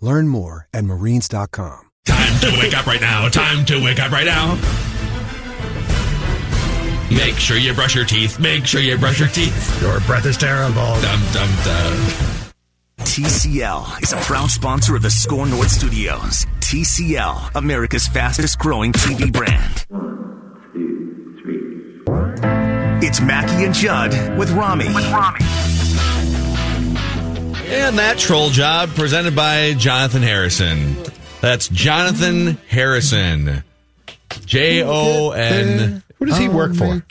Learn more at marines.com. Time to wake up right now. Time to wake up right now. Make sure you brush your teeth. Make sure you brush your teeth. Your breath is terrible. Dum dum dum. TCL is a proud sponsor of the Score North Studios. TCL, America's fastest growing TV brand. One, two, three. It's Mackie and Judd with Rami. With Rami. And that troll job presented by Jonathan Harrison. That's Jonathan Harrison. J O N. Who does he work for?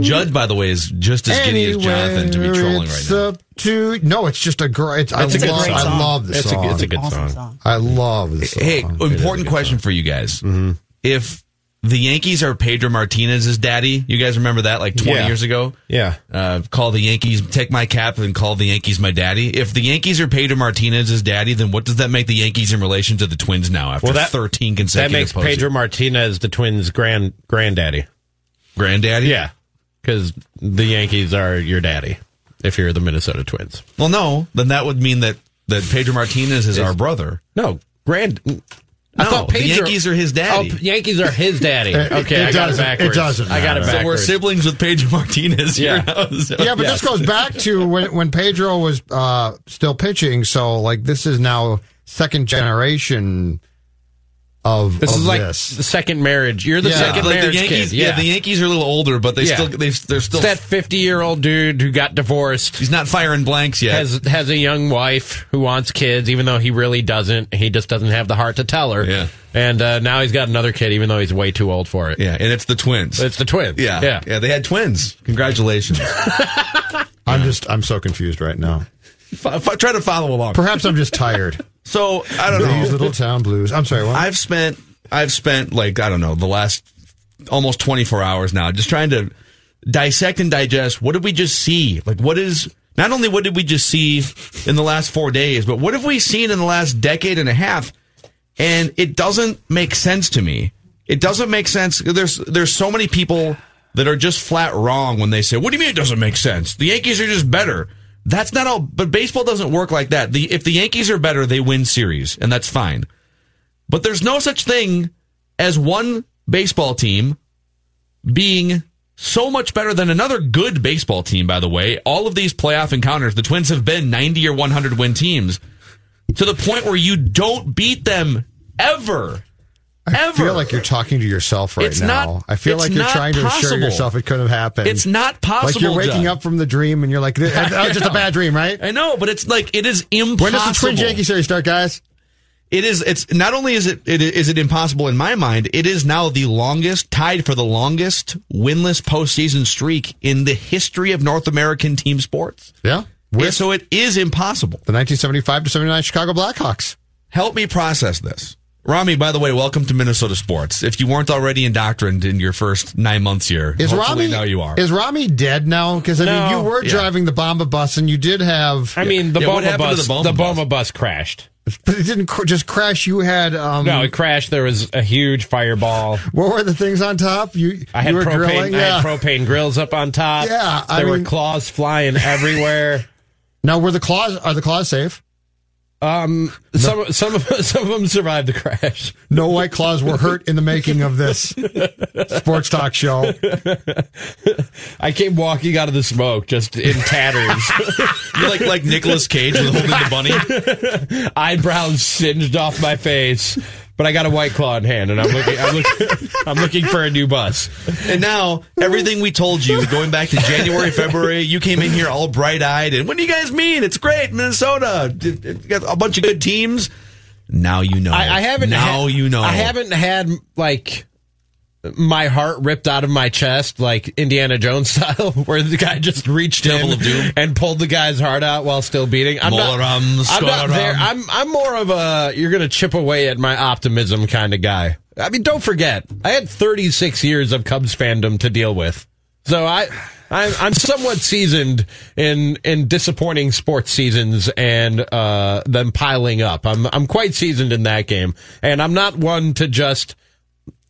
Judd, by the way, is just as giddy as Jonathan to be trolling right it's now. up to no, it's just a great. It's, I, It's a good love, song. I love the It's a, it's a good Awesome song. song. I love this song. Hey, It is important question song. for you guys. Mm-hmm. If the Yankees are Pedro Martinez's daddy, you guys remember that like 20 Yeah. years ago? Yeah. Uh, call the Yankees, take my cap and call the Yankees my daddy. If the Yankees are Pedro Martinez's daddy, then what does that make the Yankees in relation to the Twins now after Well, that- 13 That makes? Pedro Martinez the Twins' grand granddaddy. granddaddy? Yeah, because the Yankees are your daddy if you're the Minnesota Twins. Well, no, then that would mean that that Pedro Martinez is our brother. No, grand. I No, thought the Yankees are his daddy. Oh, Yankees are his daddy. Okay, it I got it doesn't- it backwards. doesn't I got it matter. So we're siblings with Pedro Martinez. here Yeah. now. So- Yeah, but this goes back to when when Pedro was uh, still pitching. So like this is now second generation of This of is like this. the second marriage. You're the Yeah. second Like the marriage Yankees, kid. yeah. the Yankees are a little older, but they Yeah. still they, they're still. It's that 50 year old dude who got divorced. he's not firing blanks yet. has has a young wife who wants kids, even though he really doesn't. He just doesn't have the heart to tell her. Yeah. And uh, now he's got another kid, even though he's way too old for it. yeah, and it's the twins. It's the twins. yeah, yeah. yeah, They had twins. Congratulations. I'm just I'm so confused right now. F- f- try to follow along. Perhaps I'm just tired. So I don't know. These little town blues. I'm sorry. What? I've spent I've spent like I don't know the last almost 24 hours now just trying to dissect and digest what did we just see? Like what is not only what did we just see in the last 4 days, but what have we seen in the last decade and a half? And it doesn't make sense to me. It doesn't make sense. There's there's so many people that are just flat wrong when they say, "What do you mean it doesn't make sense? The Yankees are just better." That's not all. But baseball doesn't work like that. The if the Yankees are better, they win series, and that's fine. But there's no such thing as one baseball team being so much better than another good baseball team, by the way. All of these playoff encounters, the Twins have been 90 or 100 win teams to the point where you don't beat them ever. I ever. feel like you're talking to yourself right It's now. not- I feel like you're trying to assure yourself it couldn't have happened. It's not possible. like you're waking Judd. up from the dream and you're like, that was just a bad dream, right? I know, but it's like it is impossible. When does the Twin Yankee series start, guys? It is. It's not only is it, it is it impossible in my mind. It is now the longest, tied for the longest winless postseason streak in the history of North American team sports. Yeah. Yeah, With so it is impossible. the 1975 to 79 Chicago Blackhawks. Help me process this. Rami, by the way, welcome to Minnesota sports. If you weren't already indoctrined in your first nine months here, Is hopefully Rami now you are. Is Rami dead now? Because I No. mean, you were Yeah. driving the Bomba bus and you did have, I mean, the Yeah, what Bomba happened to bus. the Bomba the bus? Bus crashed. but it didn't cr- just crash. You had, um, No, it crashed. There was a huge fireball. what were the things on top? You, I had you were propane. grilling. I Yeah. had propane grills up on top. Yeah, I there were claws flying everywhere. now, were the claws? Are the claws safe? Um, some some of some of them survived the crash. No white claws were hurt in the making of this sports talk show. I came walking out of the smoke just in tatters, You're like like Nicolas Cage holding the bunny. eyebrows singed off my face, but I got a white claw in hand, and I'm looking. I'm looking, I'm looking for a new bus. And now everything we told you going back to January, February, you came in here all bright eyed. And what do you guys mean? It's great, Minnesota. It- it got a bunch of good teams. Now you know. I, I haven't. Now had- you know. I haven't had like my heart ripped out of my chest, like Indiana Jones style, where the guy just reached Temple in of Doom. and pulled the guy's heart out while still beating. I'm not, I'm not there. I'm I'm more of a you're going to chip away at my optimism kind of guy. I mean, don't forget, I had 36 years of Cubs fandom to deal with, so I. I'm, I'm somewhat seasoned in in disappointing sports seasons and uh, them piling up. I'm I'm quite seasoned in that game, and I'm not one to just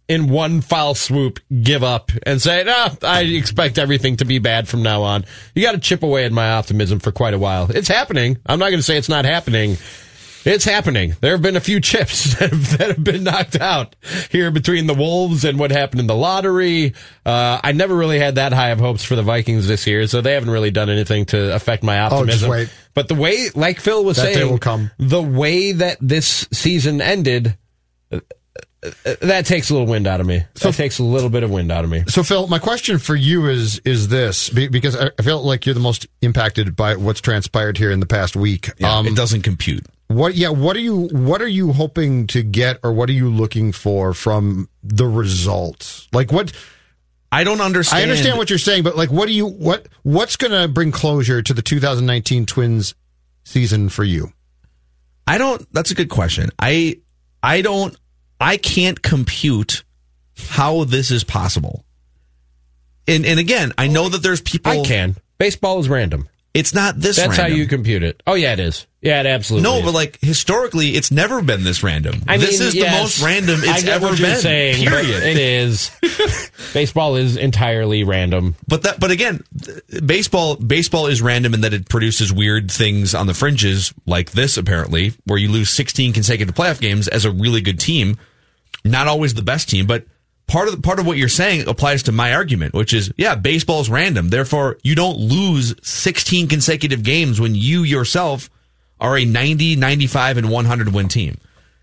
in one foul swoop give up and say, "No, I expect everything to be bad from now on." You got to chip away at my optimism for quite a while. It's happening. I'm not going to say it's not happening. It's happening. There have been a few chips that have, that have been knocked out here between the Wolves and what happened in the lottery. Uh, I never really had that high of hopes for the Vikings this year, so they haven't really done anything to affect my optimism. wait. But the way, like Phil was That saying, the way that this season ended, that takes a little wind out of me. So, that takes a little bit of wind out of me. So, Phil, my question for you is is this because I I feel like you're the most impacted by what's transpired here in the past week. Yeah, Um, it doesn't compute. what? Yeah. What are you? What are you hoping to get, or what are you looking for from the results? Like what? I don't understand. I understand what you're saying, but like, what do you? What? What's going to bring closure to the 2019 Twins season for you? I don't. That's a good question. I I don't. I can't compute how this is possible. And and again, I know that there's people. I can. Baseball is random. It's not this. That's how you compute it. Oh yeah, it is. Yeah, it absolutely. No, is. but like historically, it's never been this random. I this mean, is yes, the most random it's ever been. saying, period. It is. Baseball is entirely random. But that, but again, baseball, baseball is random in that it produces weird things on the fringes, like this apparently, where you lose 16 consecutive playoff games as a really good team, not always the best team, but part of the, part of what you're saying applies to my argument, which is, yeah, baseball is random. Therefore, you don't lose 16 consecutive games when you yourself are a 90, 95, and 100 win team.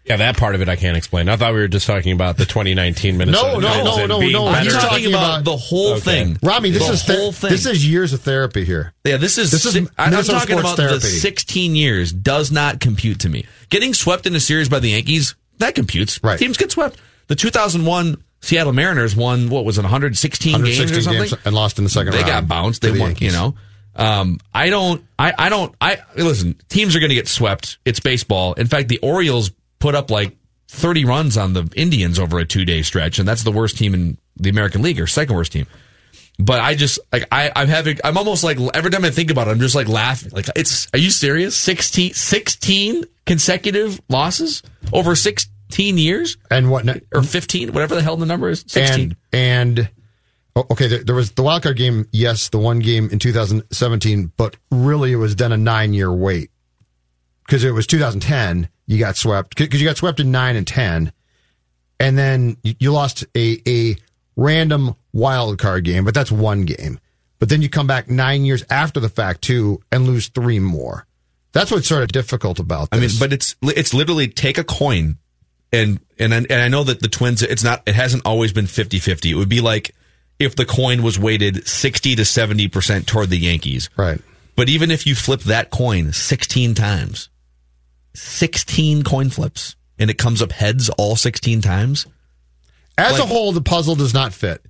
Yeah, that part of it I can't explain. I thought we were just talking about the 2019 Minnesota. No, no, Twins no, and no, no. I'm You're talking talking about, about- the whole Okay. thing. Rami, this the is the- whole thing. this is years of therapy here. Yeah, this is This is si- I'm Minnesota talking sports about the 16 years does not compute to me. Getting swept in a series by the Yankees that computes. Right. Teams get swept. The 2001 Seattle Mariners won what was it 116, games or 116 something? games and lost in the second they round. They got bounced. They the won. Yankees. You know. Um, I don't. I. I don't. I listen. Teams are going to get swept. It's baseball. In fact, the Orioles put up like 30 runs on the Indians over a two day stretch, and that's the worst team in the American League or second worst team. But I just like I, I'm having I'm almost like every time I think about it, I'm just like laughing. Like it's are you serious? 16, 16 consecutive losses over 16 years And what? or 15, whatever the hell the number is. 16. And and oh, okay, there, there was the wild card game. Yes, the one game in 2017, but really it was then a nine year wait because it was 2010. You got swept because you got swept in nine and ten, and then you, you lost a a random wild card game, but that's one game. But then you come back nine years after the fact too and lose three more. That's what's sort of difficult about I mean, but it's it's literally take a coin and and I- and I know that the Twins it's not it hasn't always been 50-50. It would be like if the coin was weighted 60 to 70% toward the Yankees. right. But even if you flip that coin 16 times, 16 coin flips and it comes up heads all 16 times, As a whole, the puzzle does not fit.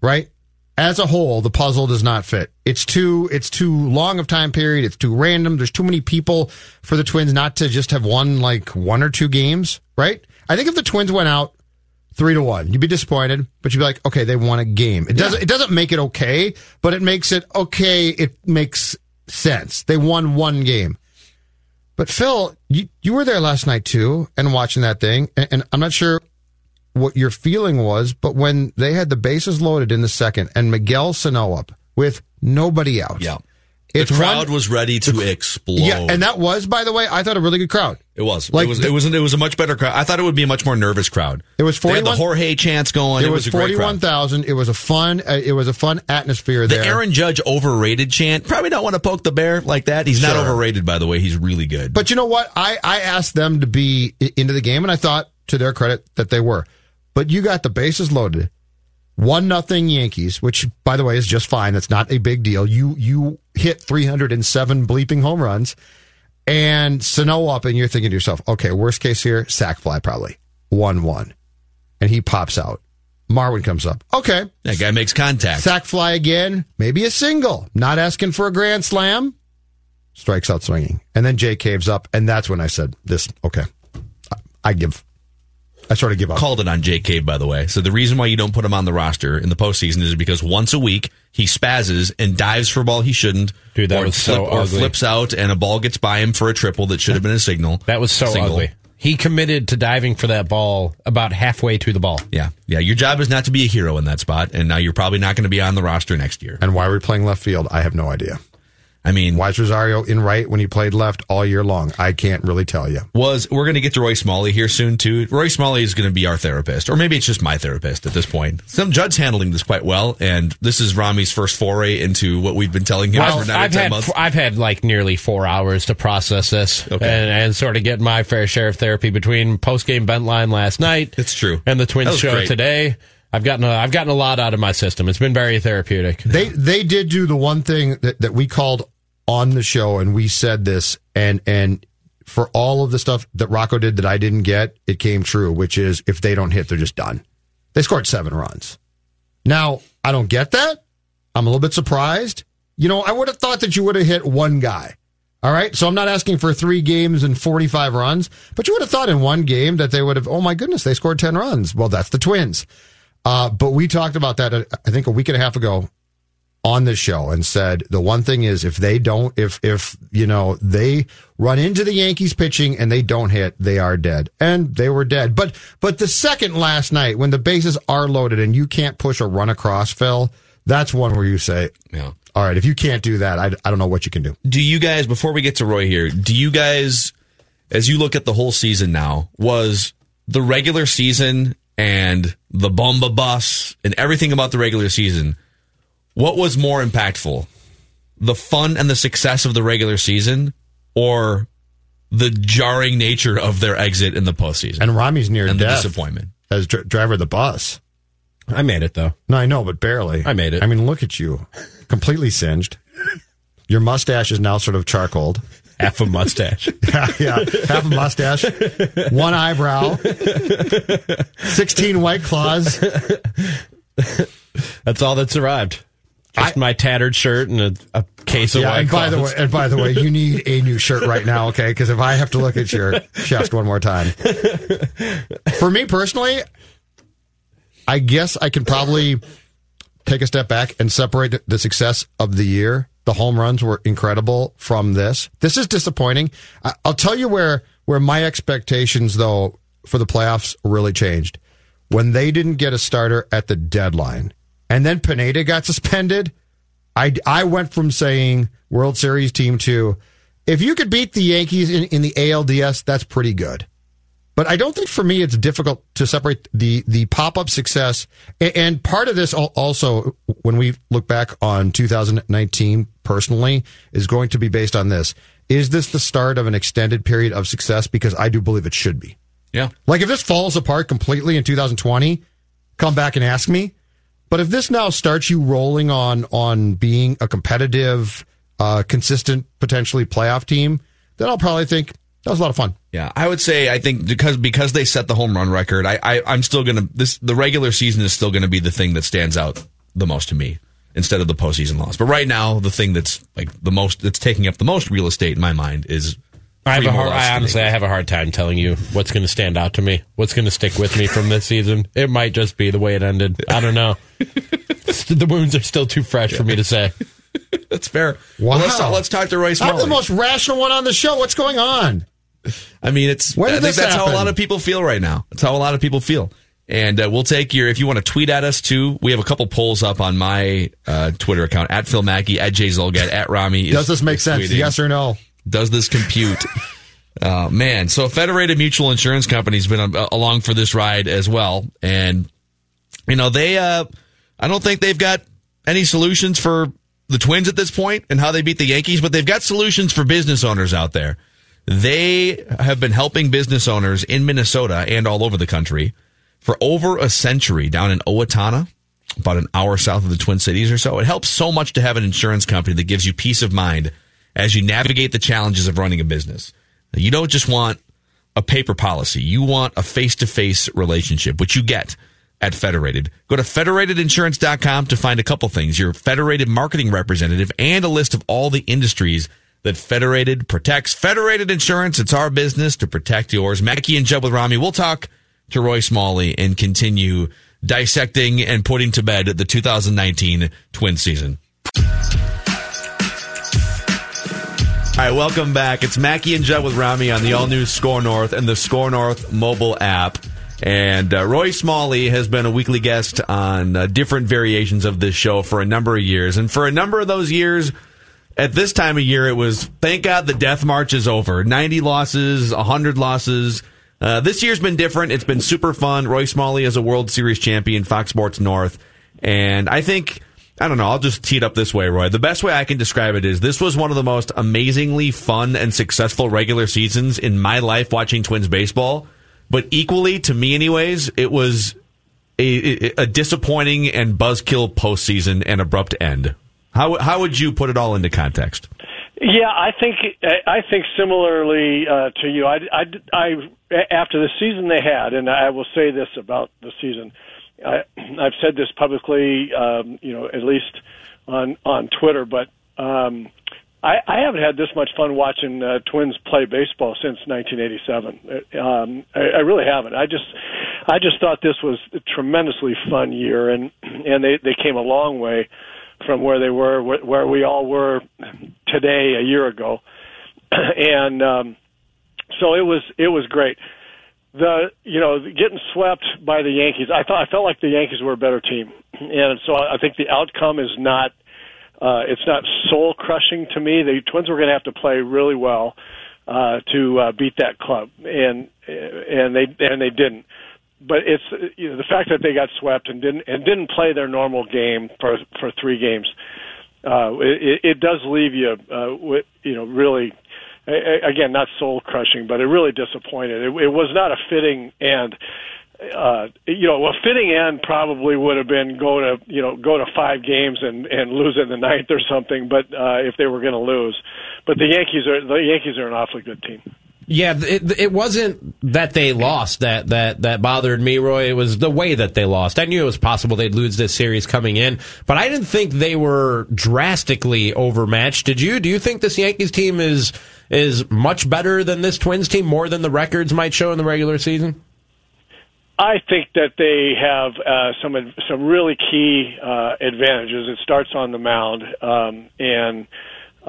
Right? As a whole, the puzzle does not fit. It's too it's too long of time period. It's too random. There's too many people for the Twins not to just have won like one or two games. Right? I think if the Twins went out three to one, you'd be disappointed, but you'd be like, okay, they won a game. It doesn't it doesn't make it okay, but it makes it okay. It makes sense. They won one game. But Phil, you, you were there last night too, and watching that thing, and, and I'm not sure what your feeling was, but when they had the bases loaded in the second and Miguel Sano up with nobody out. yeah. It's the crowd one- was ready to explode. Yeah, and that was, by the way, I thought a really good crowd. It was. Like it was. the- it was. It was a much better crowd. I thought it would be a much more nervous crowd. It was They had the Jorge chants going. It, It, was, was, a great forty crowd. one thousand. It was a fun. Uh, it was a fun atmosphere The there. Aaron Judge overrated chant. Probably don't want to poke the bear like that. He's not overrated, by the way. He's really good. But you know what? I, I asked them to be into the game, and I thought to their credit that they were. But you got the bases loaded. One nothing Yankees, which by the way is just fine. That's not a big deal. You you hit 307 bleeping home runs and Sano up and you're thinking to yourself, okay, worst case here, sack fly probably. 1-1. And he pops out. Marwin comes up. Okay. That guy makes contact. Sack fly again, maybe a single. Not asking for a grand slam. Strikes out swinging. And then Jake Cave's up. And that's when I said, this, okay. I give. I sort of give up. Called it on J.K. by the way. So the reason why you don't put him on the roster in the postseason is because once a week he spazzes and dives for a ball he shouldn't. Dude, that or was so or ugly. flips out and a ball gets by him for a triple that should have been a signal. That was so Single. ugly. He committed to diving for that ball about halfway to the ball. Yeah, yeah. Your job is not to be a hero in that spot, and now you're probably not going to be on the roster next year. And why are we're playing left field, I have no idea. I mean, Why is Rosario in right when he played left all year long? I can't really tell you. was we're going to get to Roy Smalley here soon too. Roy Smalley is going to be our therapist, or maybe it's just my therapist at this point. Some Judd's handling this quite well, and this is Rami's first foray into what we've been telling him for 9 I've or 10 had months. I've had like nearly four hours to process this Okay. and, and sort of get my fair share of therapy between post game bent line last night. It's true. and the That Twins show great. today. I've gotten a, I've gotten a lot out of my system. It's been very therapeutic. They they did do the one thing that, that we called on the show, and we said this, and and for all of the stuff that Rocco did that I didn't get, it came true. Which is, if they don't hit, they're just done. They scored seven runs. Now I don't get that. I'm a little bit surprised. You know, I would have thought that you would have hit one guy. All right. So I'm not asking for three games and 45 runs, but you would have thought in one game that they would have, oh my goodness, they scored 10 runs. Well, that's the Twins. Uh, but we talked about that, uh, I think a week and a half ago on this show and said the one thing is if they don't, if, if, you know, they run into the Yankees pitching and they don't hit, they are dead. And they were dead. But, but the second last night when the bases are loaded and you can't push a run across, Phil, that's one where you say, Yeah. all right, if you can't do that, I, I don't know what you can do. do you guys before we get to Roy here, do you guys as you look at the whole season now, was the regular season and the bomba bus and everything about the regular season, what was more impactful? The fun and the success of the regular season or the jarring nature of their exit in the postseason And Rami's near and the disappointment? as dr- driver of the bus. I made it though. No, I know, but barely. I made it. I mean, look at you, completely singed. Your mustache is now sort of charcoaled. Half a mustache. yeah, yeah, half a mustache, one eyebrow, sixteen white claws. That's all that survived. Just my tattered shirt and a, a case of Yeah, white and by the way, and by the way, you need a new shirt right now, okay? Because if I have to look at your chest one more time, for me personally, I guess I can probably take a step back and separate the success of the year. The home runs were incredible from this. This is disappointing. I'll tell you where where my expectations though for the playoffs really changed when they didn't get a starter at the deadline, and then Pineda got suspended. I, I went from saying World Series team to if you could beat the Yankees in, in the ALDS, that's pretty good. But I don't think for me it's difficult to separate the the pop up success and part of this also when we look back on 2019 personally is going to be based on this. Is this the start of an extended period of success? Because I do believe it should be. Yeah. Like if this falls apart completely in 2020, come back and ask me. But if this now starts you rolling on on being a competitive, uh, consistent, potentially playoff team, then I'll probably think that was a lot of fun. Yeah, I would say I think because because they set the home run record, I, I I'm still gonna this the regular season is still gonna be the thing that stands out the most to me instead of the postseason loss. But right now, the thing that's like the most that's taking up the most real estate in my mind is. I have a hard, I honestly, I have a hard time telling you what's going to stand out to me, what's going to stick with me from this season. It might just be the way it ended. I don't know. the wounds are still too fresh for me to say. That's fair. Wow. Well, let's, talk, let's talk to Roy I'm Smalley. the most rational one on the show. What's going on? I mean, it's. I think that's how a lot of people feel right now. That's how a lot of people feel. And uh, we'll take your if you want to tweet at us too. We have a couple polls up on my uh, Twitter account at Phil Mackey at Jay Zulgad at Rami. is- Does this make sense? tweeting. Yes or no? Does this compute? uh, man, so Federated Mutual Insurance Company's been uh, along for this ride as well, and you know they. Uh, I don't think they've got any solutions for the Twins at this point and how they beat the Yankees, but they've got solutions for business owners out there. They have been helping business owners in Minnesota and all over the country for over a century down in Owatonna, about an hour south of the Twin Cities or so. It helps so much to have an insurance company that gives you peace of mind as you navigate the challenges of running a business. You don't just want a paper policy. You want a face to face relationship, which you get at Federated. Go to federatedinsurance.com to find a couple things your Federated marketing representative and a list of all the industries that Federated protects. Federated Insurance, it's our business to protect yours. Mackey and Judd with Rami. We'll talk to Roy Smalley and continue dissecting and putting to bed the 2019 twin season. All right, welcome back. It's Mackey and Judd with Rami on the all new Score North and the Score North mobile app. And uh, Roy Smalley has been a weekly guest on uh, different variations of this show for a number of years. And for a number of those years, at this time of year, it was thank God the death march is over. 90 losses, 100 losses. Uh, this year's been different. It's been super fun. Roy Smalley is a World Series champion, Fox Sports North. And I think I don't know. I'll just tee it up this way, Roy. The best way I can describe it is this was one of the most amazingly fun and successful regular seasons in my life watching Twins baseball. But equally, to me, anyways, it was a, a disappointing and buzzkill postseason and abrupt end. How how would you put it all into context? Yeah, I think I think similarly uh, to you. I, I, I after the season they had, and I will say this about the season. I, I've said this publicly, um, you know, at least on on Twitter, but um, I, I haven't had this much fun watching uh, Twins play baseball since 1987. Um, I, I really haven't. I just I just thought this was a tremendously fun year, and and they they came a long way from where they were where we all were today a year ago, and um, so it was it was great the you know getting swept by the Yankees. I thought I felt like the Yankees were a better team, and so I think the outcome is not uh, it's not soul crushing to me. The Twins were going to have to play really well uh, to uh, beat that club, and and they and they didn't. But it's you know the fact that they got swept and didn't and didn't play their normal game for for three games. Uh, it, it does leave you uh, with you know really again, not soul crushing, but it really disappointed. It, it was not a fitting end. Uh, you know, a fitting end probably would have been go to you know go to five games and and lose in the ninth or something. But uh, if they were going to lose, but the Yankees are the Yankees are an awfully good team. Yeah, it, it wasn't that they lost that that that bothered me, Roy. It was the way that they lost. I knew it was possible they'd lose this series coming in, but I didn't think they were drastically overmatched. Did you? Do you think this Yankees team is is much better than this Twins team, more than the records might show in the regular season? I think that they have uh, some some really key uh, advantages. It starts on the mound, um, and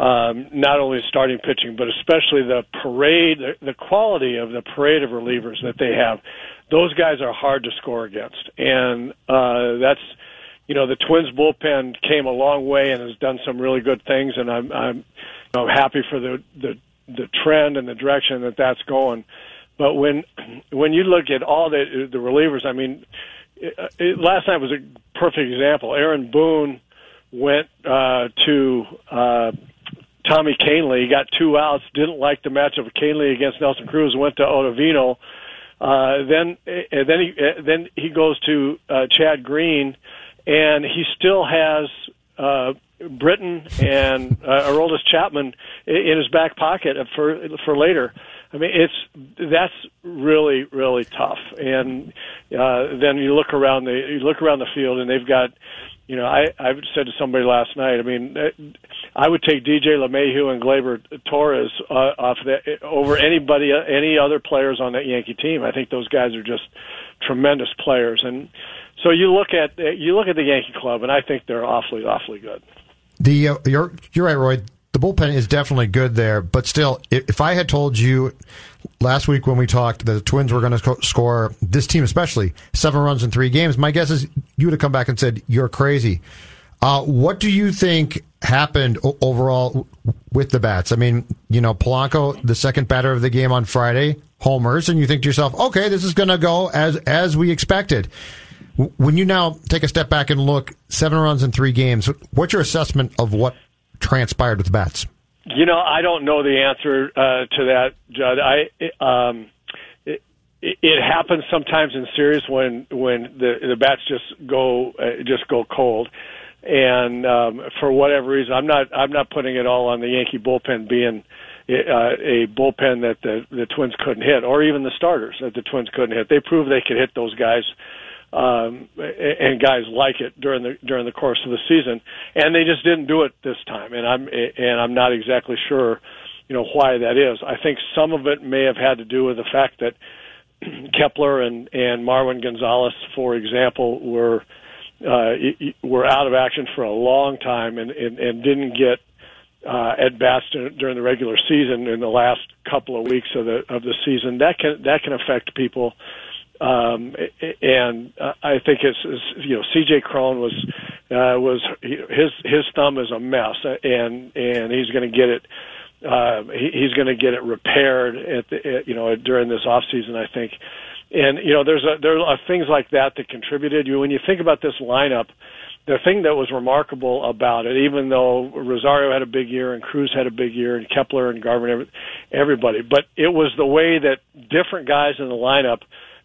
um, not only starting pitching, but especially the parade, the, the quality of the parade of relievers that they have. Those guys are hard to score against, and uh, that's you know the Twins bullpen came a long way and has done some really good things, and I'm I'm, I'm happy for the the the trend and the direction that that's going. But when when you look at all the the relievers, I mean, it, it, last night was a perfect example. Aaron Boone went uh, to uh, Tommy Kahnle. He got two outs. Didn't like the matchup of Kahnle against Nelson Cruz. Went to Ottavino. Uh, then uh, then he uh, then he goes to uh, Chad Green, and he still has uh, Britton and uh, Aroldis Chapman in his back pocket for for later. I mean, it's that's really really tough. And uh, then you look around the you look around the field, and they've got you know, I I said to somebody last night. I mean, I would take DJ LeMahieu and Gleyber Torres uh, off that over anybody, any other players on that Yankee team. I think those guys are just tremendous players. And so you look at you look at the Yankee club, and I think they're awfully awfully good. The uh, you're you're right, Roy. The bullpen is definitely good there, but still, if I had told you last week when we talked that the Twins were going to score this team especially seven runs in three games, my guess is you would have come back and said you're crazy. Uh, what do you think happened overall with the bats? I mean, you know, Polanco, the second batter of the game on Friday, homers, and you think to yourself, okay, this is going to go as as we expected. When you now take a step back and look, seven runs in three games, what's your assessment of what transpired with the bats? You know, I don't know the answer uh, to that, Judd. I um, it, it happens sometimes in series when when the the bats just go uh, just go cold, and um, for whatever reason, I'm not I'm not putting it all on the Yankee bullpen being uh, a bullpen that the the Twins couldn't hit, or even the starters that the Twins couldn't hit. They proved they could hit those guys um, and guys like it during the during the course of the season, and they just didn't do it this time. And I'm and I'm not exactly sure, you know, why that is. I think some of it may have had to do with the fact that Kepler and and Marwin Gonzalez, for example, were uh, were out of action for a long time and and, and didn't get uh, at bats during the regular season in the last couple of weeks of the of the season. That can that can affect people um, and I think it's, it's you know C.J. Cron was uh, was his his thumb is a mess, and and he's going to get it. Uh, he, he's going to get it repaired at the at, you know during this off season, I think. And you know there's a, there are things like that that contributed. You when you think about this lineup, the thing that was remarkable about it, even though Rosario had a big year and Cruz had a big year and Kepler and Garver, everybody, but it was the way that different guys in the lineup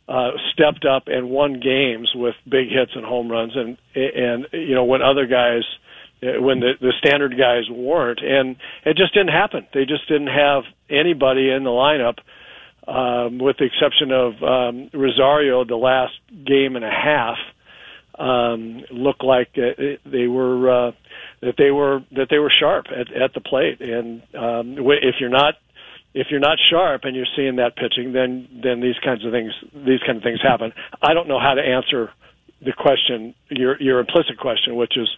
uh, stepped up and won games with big hits and home runs, and and you know when other guys, uh, when the the standard guys weren't, and it just didn't happen. They just didn't have anybody in the lineup, um, with the exception of um, Rosario. The last game and a half um, looked like they were uh, that they were that they were sharp at, at the plate, and um, if you're not if you're not sharp and you're seeing that pitching, then then these kinds of things these kind of things happen. I don't know how to answer the question, your your implicit question, which is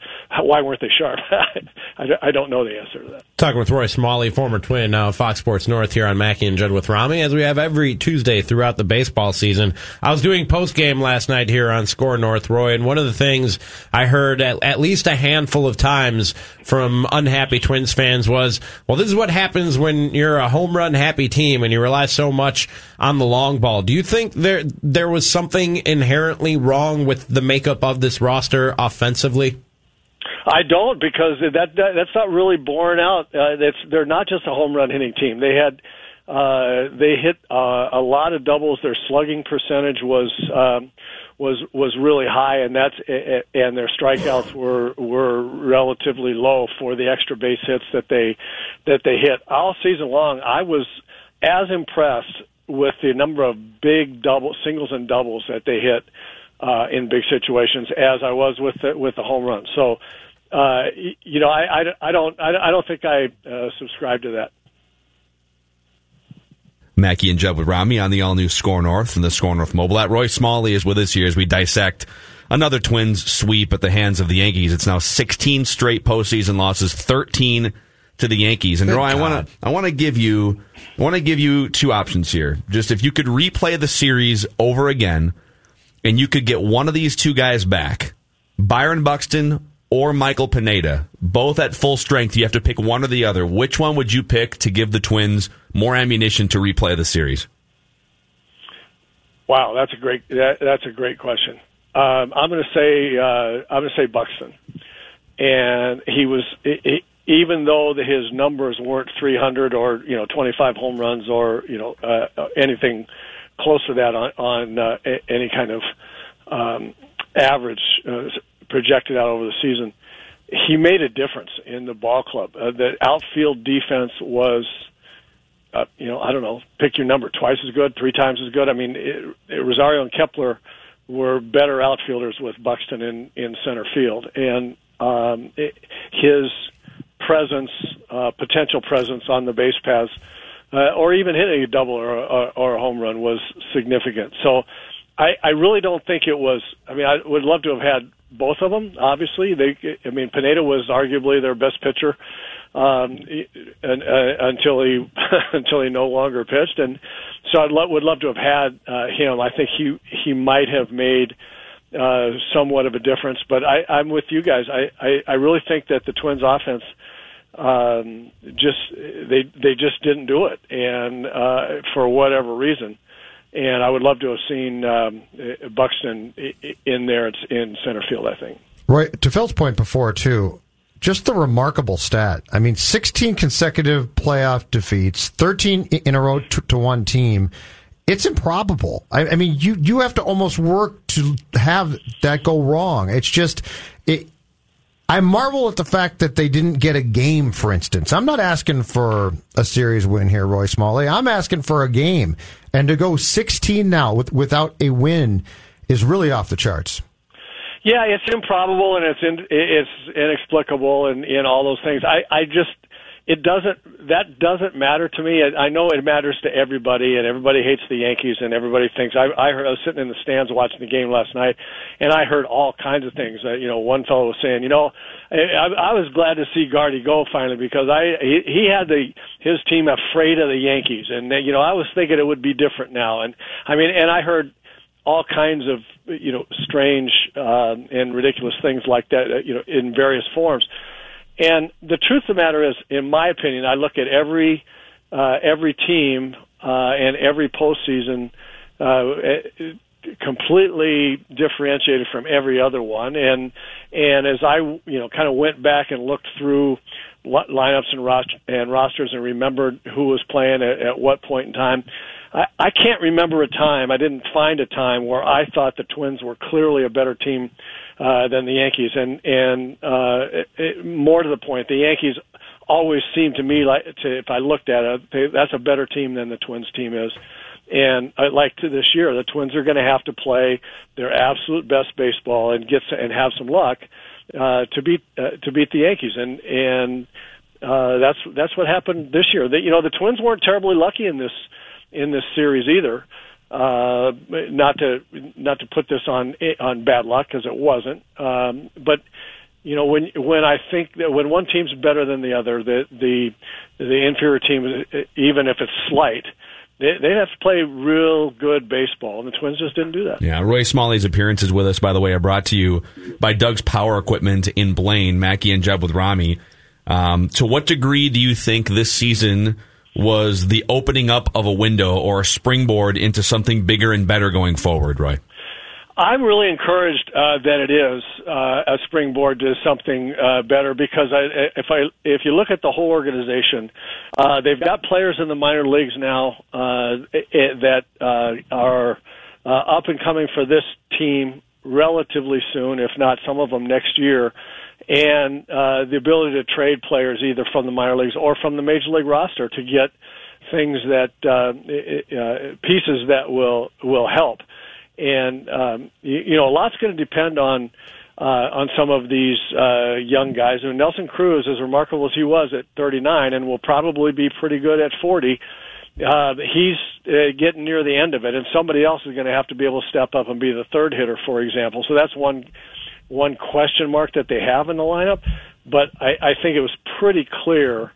why weren't they sharp? I, I don't know the answer to that. Talking with Roy Smalley, former Twin, now Fox Sports North here on Mackey and Judd with Rami, as we have every Tuesday throughout the baseball season. I was doing post game last night here on Score North, Roy, and one of the things I heard at, at least a handful of times from unhappy Twins fans was, "Well, this is what happens when you're a home run happy team and you rely so much on the long ball." Do you think there there was something inherently wrong with the makeup of this roster offensively? I don't because that, that that's not really borne out. Uh, that's they're not just a home run hitting team. They had uh, they hit uh, a lot of doubles. Their slugging percentage was um, was was really high, and that's and their strikeouts were were relatively low for the extra base hits that they that they hit all season long. I was as impressed with the number of big double singles and doubles that they hit uh, in big situations as I was with the, with the home run. So, uh, you know, I, I, I don't I, don't think I uh, subscribe to that. Mackey and Judd with Rami on the all new Score North and the Score North mobile app. Roy Smalley is with us here as we dissect another Twins sweep at the hands of the Yankees. It's now 16 straight postseason losses, 13 to the Yankees. And Good Roy, God. I want to I want to give you I want to give you two options here. Just if you could replay the series over again and you could get one of these two guys back, Byron Buxton or Michael Pineda, both at full strength, you have to pick one or the other. Which one would you pick to give the Twins more ammunition to replay the series? Wow, that's a great that, that's a great question. Um, I'm going to say uh, I'm going to say Buxton, and he was even though his numbers weren't 300 or you know 25 home runs or you know uh, anything close to that on, on uh, any kind of um, average uh, projected out over the season. He made a difference in the ball club. Uh, the outfield defense was, uh, you know, I don't know, pick your number, twice as good, three times as good. I mean, it, it, Rosario and Kepler were better outfielders with Buxton in in center field, and um, it, his presence, uh, potential presence on the base paths uh, or even hitting a double or, or, or a home run was significant. So I, I really don't think it was. I mean, I would love to have had both of them. Obviously, they. I mean, Pineda was arguably their best pitcher um, and, uh, until he until he no longer pitched, and so I lo- would love to have had uh, him. I think he he might have made uh, somewhat of a difference. But I, I'm with you guys. I, I I really think that the Twins' offense um, just they they just didn't do it, and uh, for whatever reason. And I would love to have seen um, Buxton in there in center field. I think. Right to Phil's point before too. just the remarkable stat. I mean, 16 consecutive playoff defeats, 13 in a row to, to one team. It's improbable. I, I, mean, you you have to almost work to have that go wrong. It's just it. I marvel at the fact that they didn't get a game, for instance. I'm not asking for a series win here, Roy Smalley. I'm asking for a game. And to go 16 now with, without a win is really off the charts. Yeah, it's improbable and it's in, it's inexplicable and in all those things. I I just it doesn't that doesn't matter to me. I know it matters to everybody, and everybody hates the Yankees, and everybody thinks. I I, heard, I was sitting in the stands watching the game last night, and I heard all kinds of things. Uh, you know, one fellow was saying, you know, I, I was glad to see Gardy go finally because I he, he had the his team afraid of the Yankees, and you know I was thinking it would be different now. And I mean, and I heard all kinds of you know strange uh, and ridiculous things like that uh, you know in various forms and the truth of the matter is in my opinion i look at every uh, every team uh, and every postseason uh, completely differentiated from every other one and and as i you know kind of went back and looked through lineups and, rost- and rosters and remembered who was playing at, at what point in time I, I can't remember a time. I didn't find a time where I thought the Twins were clearly a better team uh, than the Yankees, and and uh, it, it, more to the point, the Yankees always seemed to me like to, if I looked at it, they, that's a better team than the Twins team is. And I like to this year, the Twins are going to have to play their absolute best baseball and get and have some luck uh, to beat uh, to beat the Yankees. And and uh, that's that's what happened this year. That you know the Twins weren't terribly lucky in this in this series either. Uh, not to not to put this on on bad luck because it wasn't, um, but you know when when I think that when one team's better than the other, the the the inferior team, even if it's slight, they, they have to play real good baseball, and the Twins just didn't do that. Yeah, Roy Smalley's appearances with us, by the way, are brought to you by Doug's Power Equipment in Blaine, Mackey and Judd with Rami. Um, to what degree do you think this season was the opening up of a window or a springboard into something bigger and better going forward, Roy? I'm really encouraged uh, that it is uh, a springboard to something uh, better because I, if I if you look at the whole organization, uh, they've got players in the minor leagues now uh, it, that uh, are uh, up and coming for this team relatively soon, if not some of them next year and uh, the ability to trade players either from the minor leagues or from the major league roster to get things that uh, uh, pieces that will will help. And um, you, you know, a lot's going to depend on uh, on some of these uh, young guys. I mean, Nelson Cruz, as remarkable as he was at 39, and will probably be pretty good at 40. Uh, he's uh, getting near the end of it, and somebody else is going to have to be able to step up and be the third hitter, for example. So that's one one question mark that they have in the lineup, but I, I think it was pretty clear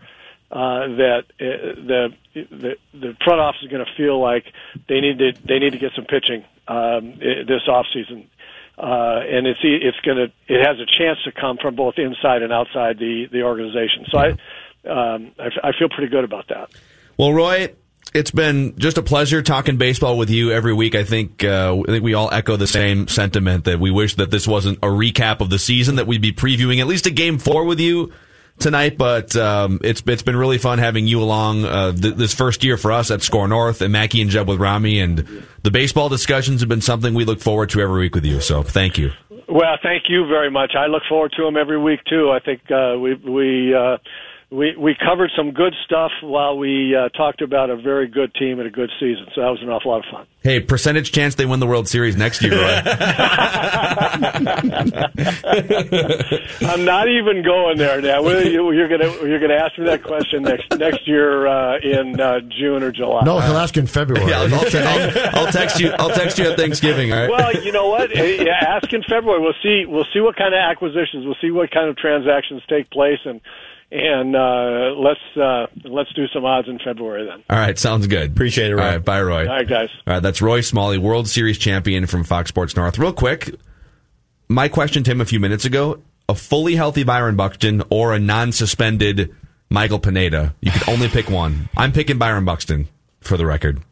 uh, that uh, the, the the front office is going to feel like they need to they need to get some pitching um, this off season. Uh, and it's it's going to it has a chance to come from both inside and outside the the organization. So I um, I, I feel pretty good about that. Well, Roy, it's been just a pleasure talking baseball with you every week. I think uh, I think we all echo the same sentiment that we wish that this wasn't a recap of the season that we'd be previewing at least a game four with you tonight. But um, it's it's been really fun having you along uh, th- this first year for us at Score North and Mackey and Judd with Rami, and the baseball discussions have been something we look forward to every week with you. So thank you. Well, thank you very much. I look forward to them every week too. I think uh, we we. We we covered some good stuff while we uh, talked about a very good team and a good season. So that was an awful lot of fun. Hey, percentage chance they win the World Series next year, Roy. I'm not even going there now. You're gonna you're gonna ask me that question next next year uh, in uh, June or July. No, he'll ask in February. Yeah, I'll, I'll, I'll, text you. I'll text you at Thanksgiving. All right. Well, you know what? Yeah, ask in February. We'll see. We'll see what kind of acquisitions. We'll see what kind of transactions take place and and uh, let's uh, let's do some odds in February then. All right, sounds good. Appreciate it. Roy. All right, bye, Roy. All right, guys. All right, that's Roy Smalley, World Series champion from Fox Sports North. Real quick, my question to him a few minutes ago: a fully healthy Byron Buxton or a non-suspended Michael Pineda? You could only pick one. I'm picking Byron Buxton for the record.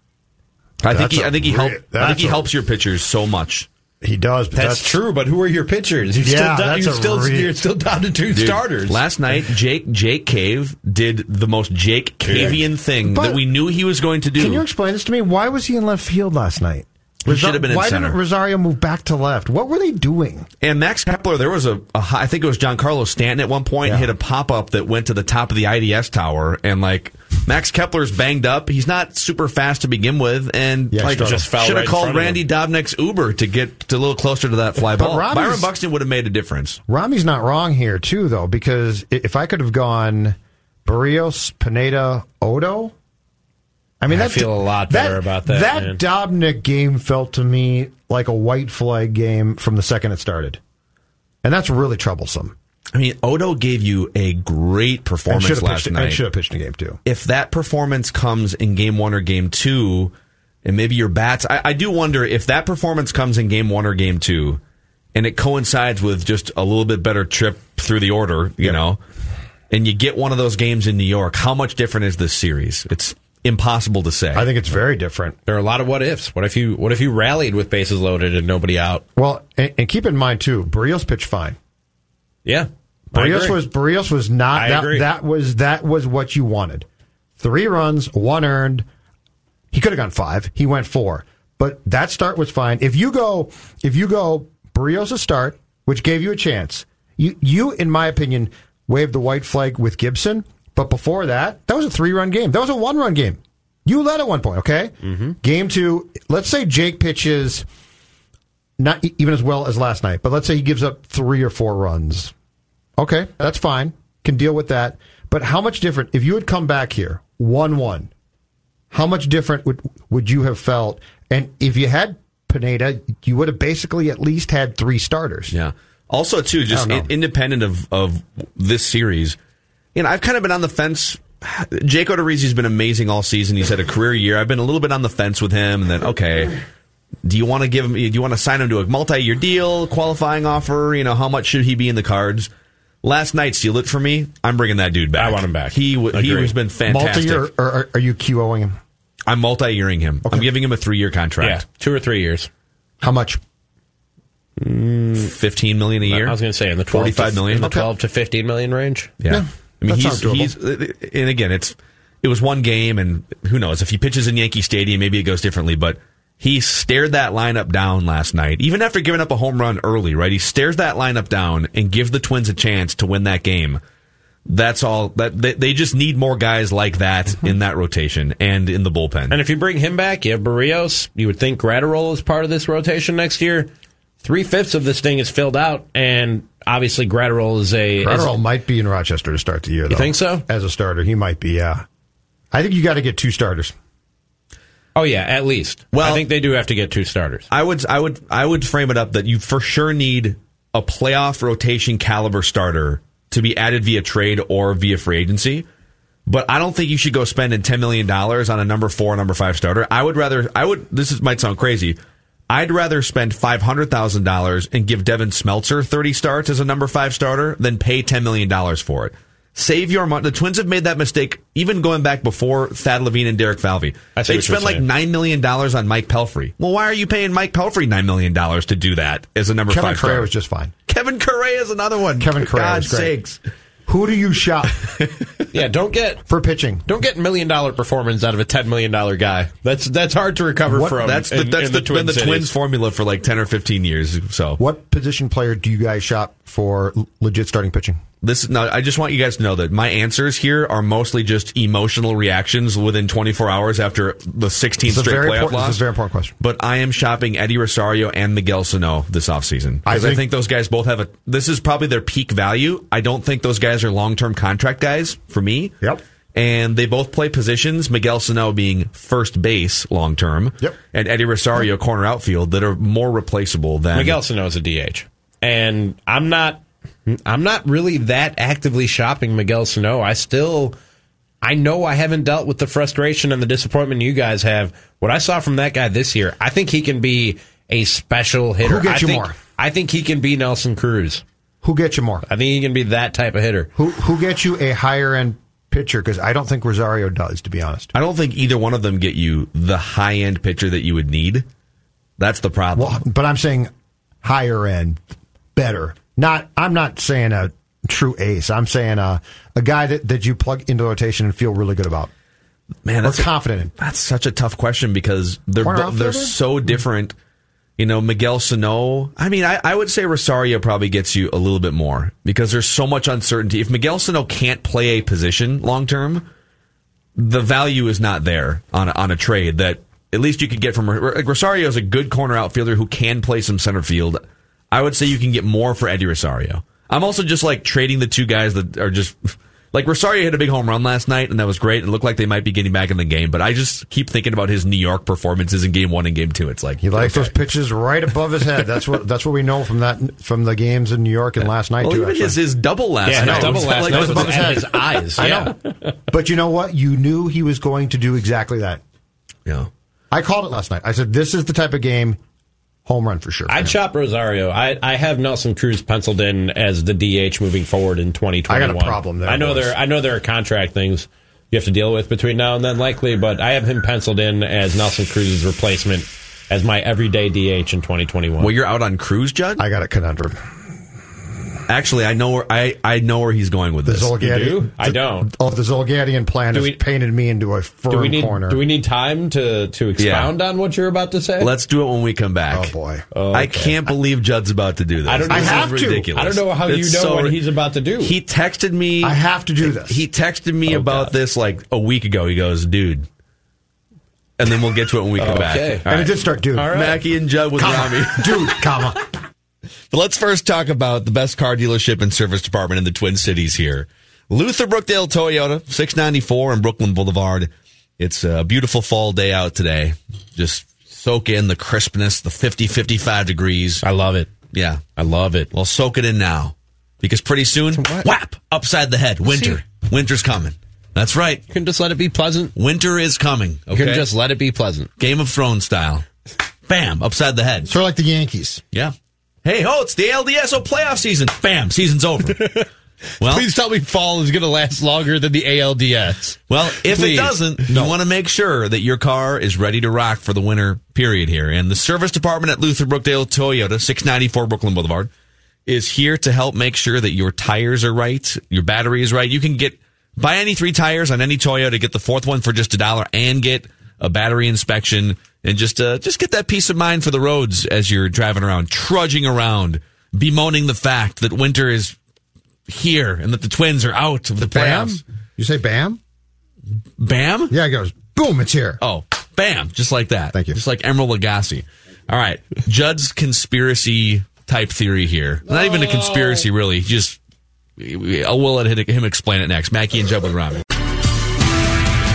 I think he, I think he help, I think he helps your pitchers so much He does. But That's, true, but who are your pitchers? You're Yeah, still down, that's you're a still, re- you're still down to two Dude, starters. Last night, Jake Jake Cave did the most Jake Cavian thing But- that we knew he was going to do. Can you explain this to me? Why was he in left field last night? He should have been in Why center. didn't Rosario move back to left? What were they doing? And Max Kepler, there was a, a high- I think it was Giancarlo Stanton at one point Yeah. hit a pop up that went to the top of the IDS tower, and like Max Kepler's banged up. He's not super fast to begin with, and Yeah, like. Just should have in called Randy Dobnak's Uber to get to a little closer to that fly ball. Robbie's- Byron Buxton would have made a difference. Rami's not wrong here too, though, because if I could have gone Berrios, Pineda, Odo. I mean, I that- feel a lot better about that, That man. Dobnak game felt to me like a white flag game from the second it started, and that's really troublesome. I mean, Odo gave you a great performance last pitched. Night. should have pitched a game too. if that performance comes in game one or game two, and maybe your bats, I, I do wonder if that performance comes in game one or game two, and it coincides with just a little bit better trip through the order, you Yep. know, and you get one of those games in New York, how much different is this series? It's impossible to say. I think it's very different. there are a lot of what ifs. What if you what if you rallied with bases loaded and nobody out? Well, and, and keep in mind too, Berrios pitched fine. Yeah. Berrios was Berrios was not I that agree. that was that was what you wanted. Three runs, one earned. He could have gone five. He went four. But that start was fine. If you go if you go Berrios' a start, which gave you a chance, you you, in my opinion, waved the white flag with Gibson. But before that, that was a three run game. That was a one run game. You led at one point, okay? Mm-hmm. Game two, let's say Jake pitches not even as well as last night, but let's say he gives up three or four runs. Okay, that's fine. Can deal with that. But how much different if you had come back here one one? How much different would would you have felt? And if you had Pineda, you would have basically at least had three starters. Yeah. Also, too, just I don't know. in- independent of, of this series, you know, I've kind of been on the fence. Jake Odorizzi's been amazing all season. He's had a career year. I've been a little bit on the fence with him, and then okay, do you want to give him? Do you want to sign him to a multi-year deal, qualifying offer? You know, how much should he be in the cards? Last night, steal it for me. I'm bringing that dude back. I want him back. He w- he has been fantastic. Multi-year, or are, are you QOing him? I'm multi-yearing him. I'm giving him a three-year contract. yeah, contract, two or three years. How much? fifteen million a year. I was going to say in the 12 45 to, million? in the 12 to 15 million range. Yeah. Yeah, I mean, he's, he's, and again, it's, it was one game and who knows if he pitches in Yankee Stadium, maybe it goes differently, but he stared that lineup down last night, even after giving up a home run early, right? He stares that lineup down and gives the Twins a chance to win that game. That's all that they, they just need more guys like that Mm-hmm. in that rotation and in the bullpen. And if you bring him back, you have Berrios. You would think Graterol is part of this rotation next year. Three fifths of this thing is filled out, and obviously Graterol is a. is- Graterol might be in Rochester to start the year. Though. think so? As a starter, he might be. Yeah, I think you got to get two starters. oh yeah, at least. Well- I think they do have to get two starters. I would I would I would frame it up that you for sure need a playoff rotation caliber starter to be added via trade or via free agency. But I don't think you should go spending ten million dollars on a number four, number five starter. I would rather I would this is, might sound crazy. I'd rather spend five hundred thousand dollars and give Devin Smeltzer thirty starts as a number five starter than pay ten million dollars for it. Save your money. The Twins have made that mistake even going back before Thad Levine and Derek Falvey. They spent like nine million dollars on Mike Pelfrey. Well, why are you paying Mike Pelfrey nine million dollars to do that as a number Kevin five Correia starter? was just fine. Kevin Correia is another one. Kevin For Correia was God's great. sakes. Who do you shop Yeah, don't get for pitching? don't get million dollar performance out of a ten million dollar guy. That's that's hard to recover What- from. That's the, in- that's in the, Twin been the Twins formula for like ten or fifteen years. So What position player do you guys shop for legit starting pitching? This now I just want you guys to know that my answers here are mostly just emotional reactions within 24 hours after the 16th This is straight playoff loss. this is a very important question. But I am shopping Eddie Rosario and Miguel Sano this offseason. I Because I think- think those guys both have a. This is probably their peak value. I don't think those guys are long term contract guys for me. Yep. And they both play positions. Miguel Sano being first base long term. Yep. And Eddie Rosario corner outfield that are more replaceable than Miguel Sano is a DH, and I'm not. I'm not really that actively shopping Miguel Sano. I still, I know I haven't dealt with the frustration and the disappointment you guys have. What I saw from that guy this year, I think he can be a special hitter. Who gets I you think, more? I think he can be Nelson Cruz. Who gets you more? I think he can be that type of hitter. Who who gets you a higher end pitcher? Because I don't think Rosario does, to be honest. I don't think either one of them get you the high end pitcher that you would need. That's the problem. Well, but I'm saying higher end, better. Not I'm not saying a true ace. I'm saying a a guy that, that you plug into rotation and feel really good about. Man, Or that's confident in. That's such a tough question because they're Corner bo- they're outfielder? so different. You know, Miguel Sano. I mean, I, I would say Rosario probably gets you a little bit more because there's so much uncertainty. If Miguel Sano can't play a position long term, the value is not there on a, on a trade that at least you could get from like Rosario is a good corner outfielder who can play some center field. I would say you can get more for Eddie Rosario. I'm also just like trading the two guys that are just like Rosario hit a big home run last night and that was great. It looked like they might be getting back in the game, but I just keep thinking about his New York performances in game one and game two. It's like He likes those pitches right above his head. That's what that's what we know from that from the games in New York and last night well, too. even actually. his, his double last Yeah, night. his double was last like- night was was above his at head. his eyes. I know. But you know what? You knew he was going to do exactly that. Yeah. I called it last night. I said this is the type of game home run for sure. I'd chop Rosario. I, I have Nelson Cruz penciled in as the DH moving forward in 2021. I got a problem there, I know boys. there I know there are contract things you have to deal with between now and then, likely, but I have him penciled in as Nelson Cruz's replacement as my everyday DH in 2021. Well, you're out on Cruz, Judd. I got a conundrum. Actually, I know where I, I know where he's going with The this. Zulgadian, do? I don't. Oh, the Zulgadian plan Do has painted me into a firm do we need corner. do we need time to to expound on what you're about to say? Let's do it when we come back. Oh, boy. Oh, I can't believe Judd's about to do this. I don't know. This I is have to. I don't know how you know so what he's about to do. He texted me. I have to do this. He texted me Oh, about God. this like a week ago. He goes, "Dude," and then we'll get to it when we come back. All and right. it did start doing. All right. Mackey and Judd with Rami. Comma. Dude, comma. But let's first talk about the best car dealership and service department in the Twin Cities here. Luther Brookdale Toyota, 694 and Brooklyn Boulevard. It's a beautiful fall day out today. Just soak in the crispness, the 50, 55 degrees. I love it. Yeah. I love it. Well, soak it in now. Because pretty soon, whap, upside the head. Winter. Winter's coming. That's right. You can just let it be pleasant. Winter is coming. You Okay. can just let it be pleasant. Game of Thrones style. Bam, upside the head. Sort of like the Yankees. Yeah. Hey, oh, it's the ALDSO playoff season. Bam, season's over. Well, Please tell me fall is going to last longer than the ALDS. well, if Please. it doesn't, you want to make sure that your car is ready to rock for the winter period here. And the service department at Luther Brookdale Toyota, 694 Brooklyn Boulevard, is here to help make sure that your tires are right, your battery is right. You can get buy any three tires on any Toyota, get the fourth one for just a dollar, and get a battery inspection, and just uh, just get that peace of mind for the roads as you're driving around, trudging around, bemoaning the fact that winter is here and that the Twins are out of the Bam. playoffs. You say bam? Bam. Yeah, it goes boom. It's here. Oh, bam! Just like that. Thank you. Just like Emeril Lagasse. All right, Judd's conspiracy type theory here. Not even a conspiracy, really. Just we'll let him explain it next. Mackey and Judd with Rami.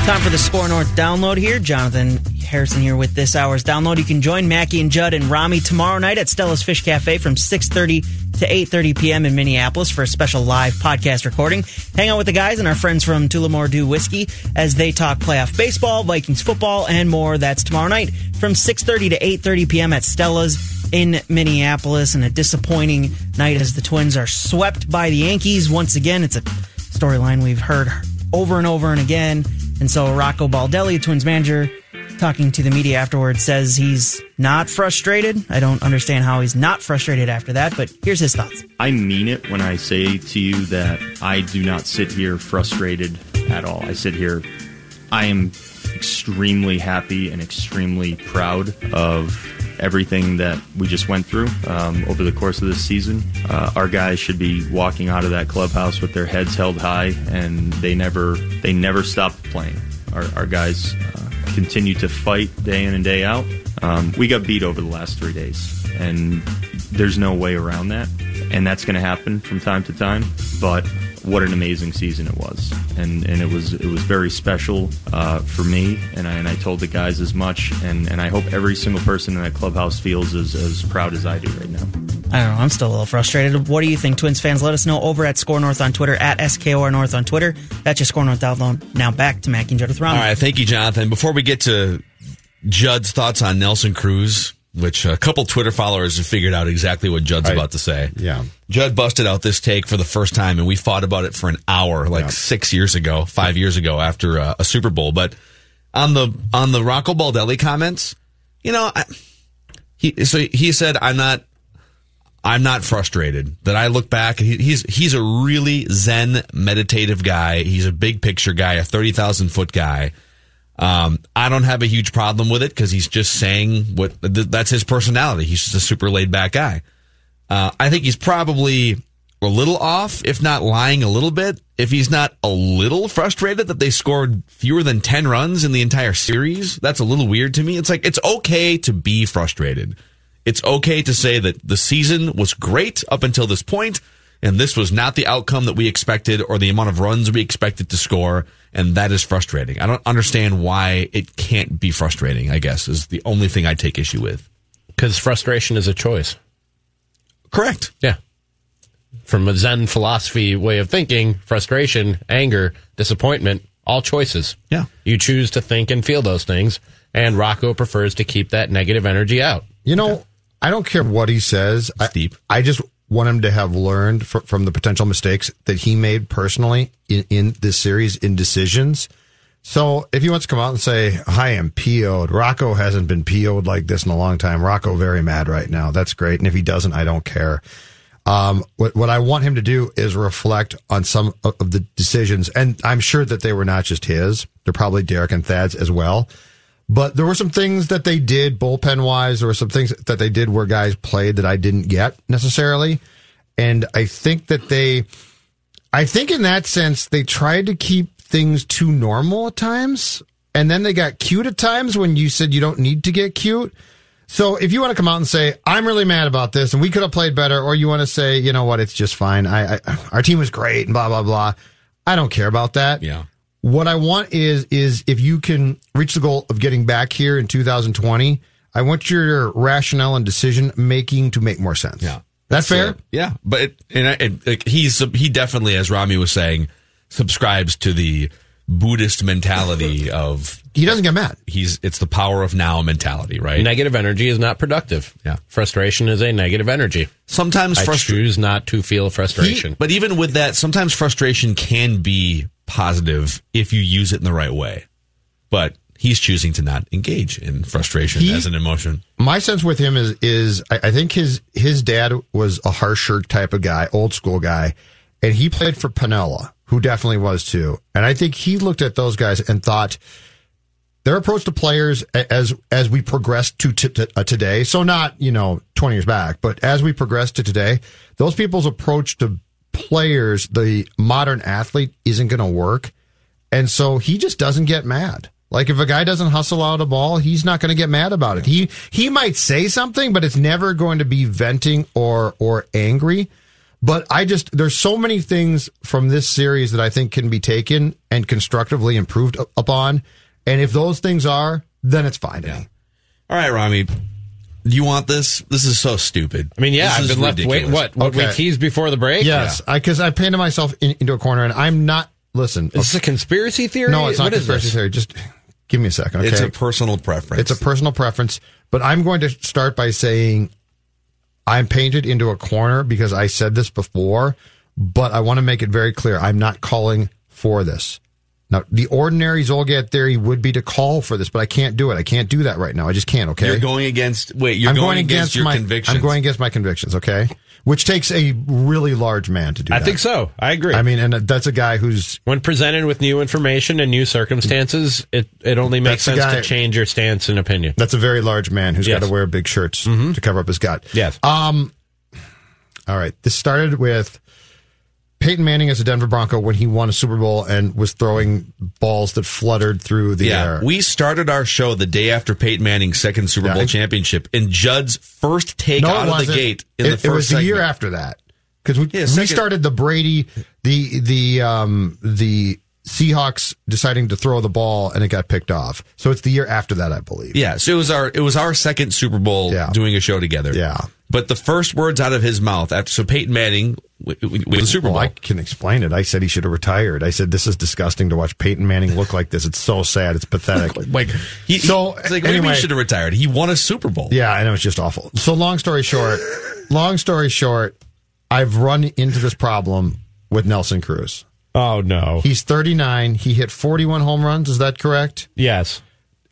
Time for the SKOR North download here. Jonathan Harrison here with this hour's download. You can join Mackey and Judd and Rami tomorrow night at Stella's Fish Cafe from 6.30 to 8.30 p.m. in Minneapolis for a special live podcast recording. Hang out with the guys and our friends from Tullamore Dew Whiskey as they talk playoff baseball, Vikings football, and more. That's tomorrow night from 6.30 to 8.30 p.m. at Stella's in Minneapolis. And a disappointing night as the Twins are swept by the Yankees. Once again, it's a storyline we've heard over and over and again. And so Rocco Baldelli, Twins manager, talking to the media afterwards, says he's not frustrated. I don't understand how he's not frustrated after that, but here's his thoughts. I mean it when I say to you that I do not sit here frustrated at all. I sit here, I am extremely happy and extremely proud of everything that we just went through um, over the course of this season. Uh, our guys should be walking out of that clubhouse with their heads held high, and they never they never stopped playing. Our, our guys uh, continue to fight day in and day out. Um, we got beat over the last three days, and there's no way around that. And that's going to happen from time to time. But what an amazing season it was, and and it was it was very special uh, for me. And I, and I told the guys as much, and, and I hope every single person in that clubhouse feels as, as proud as I do right now. I don't know. I'm still a little frustrated. What do you think, Twins fans? Let us know over at SKOR North on Twitter, at SKOR North on Twitter. That's your SKOR North download. Now back to Mac and Judd with Rami. All right, thank you, Jonathan. Before we get to Judd's thoughts on Nelson Cruz, which a couple Twitter followers have figured out exactly what Judd's about to say. Yeah. Judd busted out this take for the first time, and we fought about it for an hour, like Yeah. six years ago, five years ago, after uh, a Super Bowl. But on the on the Rocco Baldelli comments, you know, I, he so he said, "I'm not I'm not frustrated. That I look back, he, he's he's a really zen, meditative guy. He's a big picture guy, a thirty thousand foot guy. Um, I don't have a huge problem with it because he's just saying what th- that's his personality. He's just a super laid back guy. Uh, I think he's probably a little off, if not lying a little bit. If he's not a little frustrated that they scored fewer than 10 runs in the entire series, that's a little weird to me. It's like, it's okay to be frustrated. It's okay to say that the season was great up until this point, and this was not the outcome that we expected or the amount of runs we expected to score, and that is frustrating. I don't understand why it can't be frustrating, I guess, is the only thing I take issue with. Because frustration is a choice. Correct. Yeah. From a Zen philosophy way of thinking, frustration, anger, disappointment, all choices. Yeah. You choose to think and feel those things, and Rocco prefers to keep that negative energy out. You know, I don't care what he says. I, Steep. I just want him to have learned fr- from the potential mistakes that he made personally in, in this series in decisions. So if he wants to come out and say, I am PO'd, Rocco hasn't been PO'd like this in a long time. Rocco very mad right now. That's great. And if he doesn't, I don't care. Um, what, what I want him to do is reflect on some of the decisions. And I'm sure that they were not just his. They're probably Derek and Thad's as well. But there were some things that they did bullpen wise. There were some things that they did where guys played that I didn't get necessarily. And I think that they, I think in that sense, they tried to keep things too normal at times. And then they got cute at times when you said you don't need to get cute. So if you want to come out and say, I'm really mad about this and we could have played better, or you want to say, you know what, it's just fine. I, I our team was great and blah, blah, blah. I don't care about that. Yeah. What I want is is if you can reach the goal of getting back here in 2020, I want your rationale and decision making to make more sense. Yeah. That's fair. So, yeah, but it, and I, it, like, he's he definitely, as Rami was saying, subscribes to the Buddhist mentality of He doesn't get mad. he's it's the power of now mentality, right? Negative energy is not productive. Yeah. Frustration is a negative energy. Sometimes I frustration, choose not to feel frustration. but even with that, sometimes frustration can be positive if you use it in the right way. But he's choosing to not engage in frustration He- as an emotion. My sense with him is is I, think his his dad was a harsher type of guy, old school guy, and he played for Piniella, who definitely was too. And I think he looked at those guys and thought their approach to players as as we progress to t- t- uh, today. So not you know twenty years back, but as we progress to today, those people's approach to players, the modern athlete, isn't going to work. And so he just doesn't get mad. Like if a guy doesn't hustle out a ball, he's not going to get mad about it. He he might say something, but it's never going to be venting or or angry. But I just there's so many things from this series that I think can be taken and constructively improved upon. And if those things are, then it's fine me. All right, Rami, you want this? This is so stupid. I mean, yeah, This I've is been left. Wait, what? What Okay. we teased before the break? Yes, because I, painted myself in, into a corner, and I'm not. Listen, Is this a conspiracy theory? no, it's not What is conspiracy this? theory. Just give me a second. Okay, It's a personal preference. It's a personal preference, but I'm going to start by saying I'm painted into a corner because I said this before, but I want to make it very clear. I'm not calling for this. Now, the ordinary Zulgad theory would be to call for this, but I can't do it. I can't do that right now. I just can't. Okay. You're going against. Wait, you're I'm going, against, your my convictions. I'm going against my convictions. Okay. Which takes a really large man to do I that. think so. I agree. I mean, and that's a guy who's when presented with new information and new circumstances, it, it only makes sense guy- to change your stance and opinion. That's a very large man who's Yes. got to wear big shirts to cover up his gut. Yes. Um. All right. This started with Peyton Manning as a Denver Bronco when he won a Super Bowl and was throwing balls that fluttered through the yeah, air. we started our show the day after Peyton Manning's second Super Yeah, Bowl championship, and Judd's first take no, out of the gate in it, the first it was the year after that. Because we, Yeah, we started the Brady the the um the Seahawks deciding to throw the ball and it got picked off. So it's the year after that, I believe. Yeah, so it was our it was our second Super Bowl Yeah. doing a show together. Yeah. but the first words out of his mouth after so Peyton Manning w- w- the Super Well, Bowl. I can explain it. I said he should have retired. I said this is disgusting to watch Peyton Manning look like this. It's so sad. It's pathetic. like he, So, it's like maybe anyway- he should have retired. He won a Super Bowl. Yeah, I know it's just awful. So long story short, long story short, I've run into this problem with Nelson Cruz. Oh no. He's 39. He hit 41 home runs. Is that correct? yes.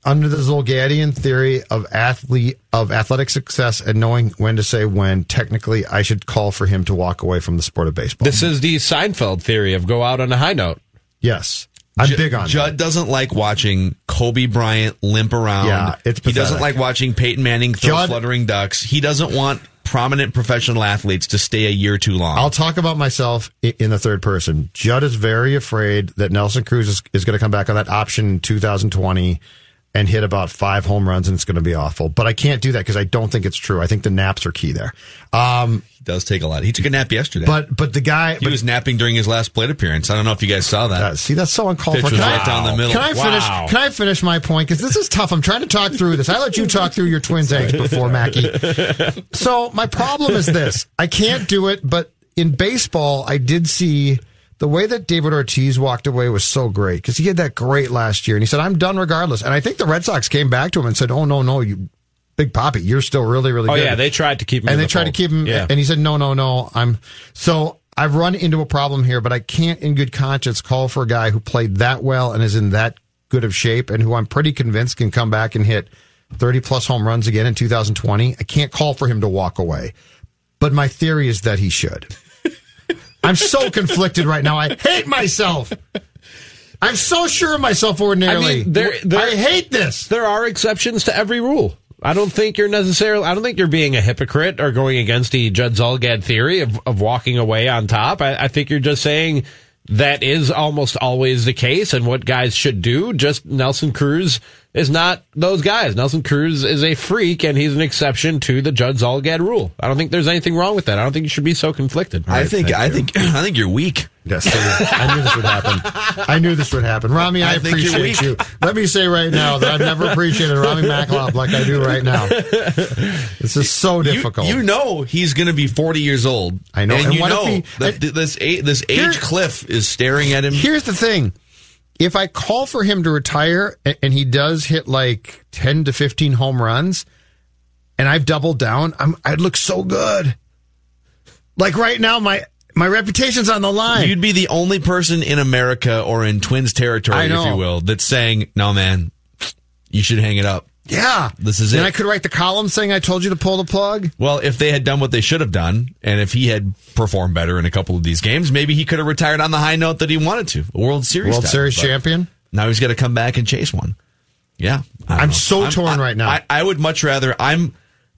under the Zulgadian theory of athlete of athletic success and knowing when to say when, technically, I should call for him to walk away from the sport of baseball. This is the Seinfeld theory of go out on a high note. yes, I'm Ju- big on Judd that. doesn't like watching Kobe Bryant limp around. Yeah, it's pathetic. he doesn't like watching Peyton Manning throw Judd- fluttering ducks. He doesn't want prominent professional athletes to stay a year too long. I'll talk about myself in the third person. Judd is very afraid that Nelson Cruz is, is going to come back on that option in 2020 and hit about five home runs, and it's going to be awful. But I can't do that because I don't think it's true. I think the naps are key there. Um, he does take a lot. He took a nap yesterday. but but the guy, he but, was napping during his last plate appearance. I don't know if you guys saw that. uh, see, that's so uncalled Pitch for. Can I- down the middle. Can I finish? Wow. Can I finish my point? Because this is tough. I'm trying to talk through this. I let you talk through your twins' eggs before, Mackey. So my problem is this: I can't do it. But in baseball, I did see the way that David Ortiz walked away was so great because he had that great last year, and he said, "I'm done regardless." And I think the Red Sox came back to him and said, "Oh no, no, you." Big Poppy, you're still really, really Oh good. yeah, they tried to keep him, in and they the tried to keep him. Yeah. And he said, "No, no, no. I'm so I've run into a problem here, but I can't, in good conscience, call for a guy who played that well and is in that good of shape, and who I'm pretty convinced can come back and hit 30 plus home runs again in 2020. I can't call for him to walk away, but my theory is that he should. I'm so conflicted right now. I hate myself. I'm so sure of myself ordinarily. I mean, there- there- I hate this. there are exceptions to every rule. I don't think you're necessarily. I don't think you're being a hypocrite or going against the Judd Zulgad theory of, of walking away on top. I, I think you're just saying that is almost always the case, and what guys should do. Just Nelson Cruz is not those guys. Nelson Cruz is a freak, and he's an exception to the Judd Zulgad rule. I don't think there's anything wrong with that. I don't think you should be so conflicted. I think I think I think you're weak. Yes, I knew this would happen. I knew this would happen. Rami, I, I appreciate you. Let me say right now that I've never appreciated Rami Maklov like I do right now. This is so difficult. you know he's going to be 40 years old. I know. and, And you what if know he- that and- th- this a- this age Here- cliff is staring at him. Here's the thing. If I call for him to retire and he does hit like 10 to 15 home runs and I've doubled down, I'm, I'd look so good. Like right now, my, my reputation's on the line. You'd be the only person in America or in Twins territory, if you will, that's saying, "No, man, you should hang it up." Yeah. This is it. and it. I could write the column saying I told you to pull the plug. Well, if they had done what they should have done, and if he had performed better in a couple of these games, maybe he could have retired on the high note that he wanted to, a World Series, World title. Series champion. Now he's got to come back and chase one. Yeah, I'm so torn I- right now. I, I would much rather. I'm.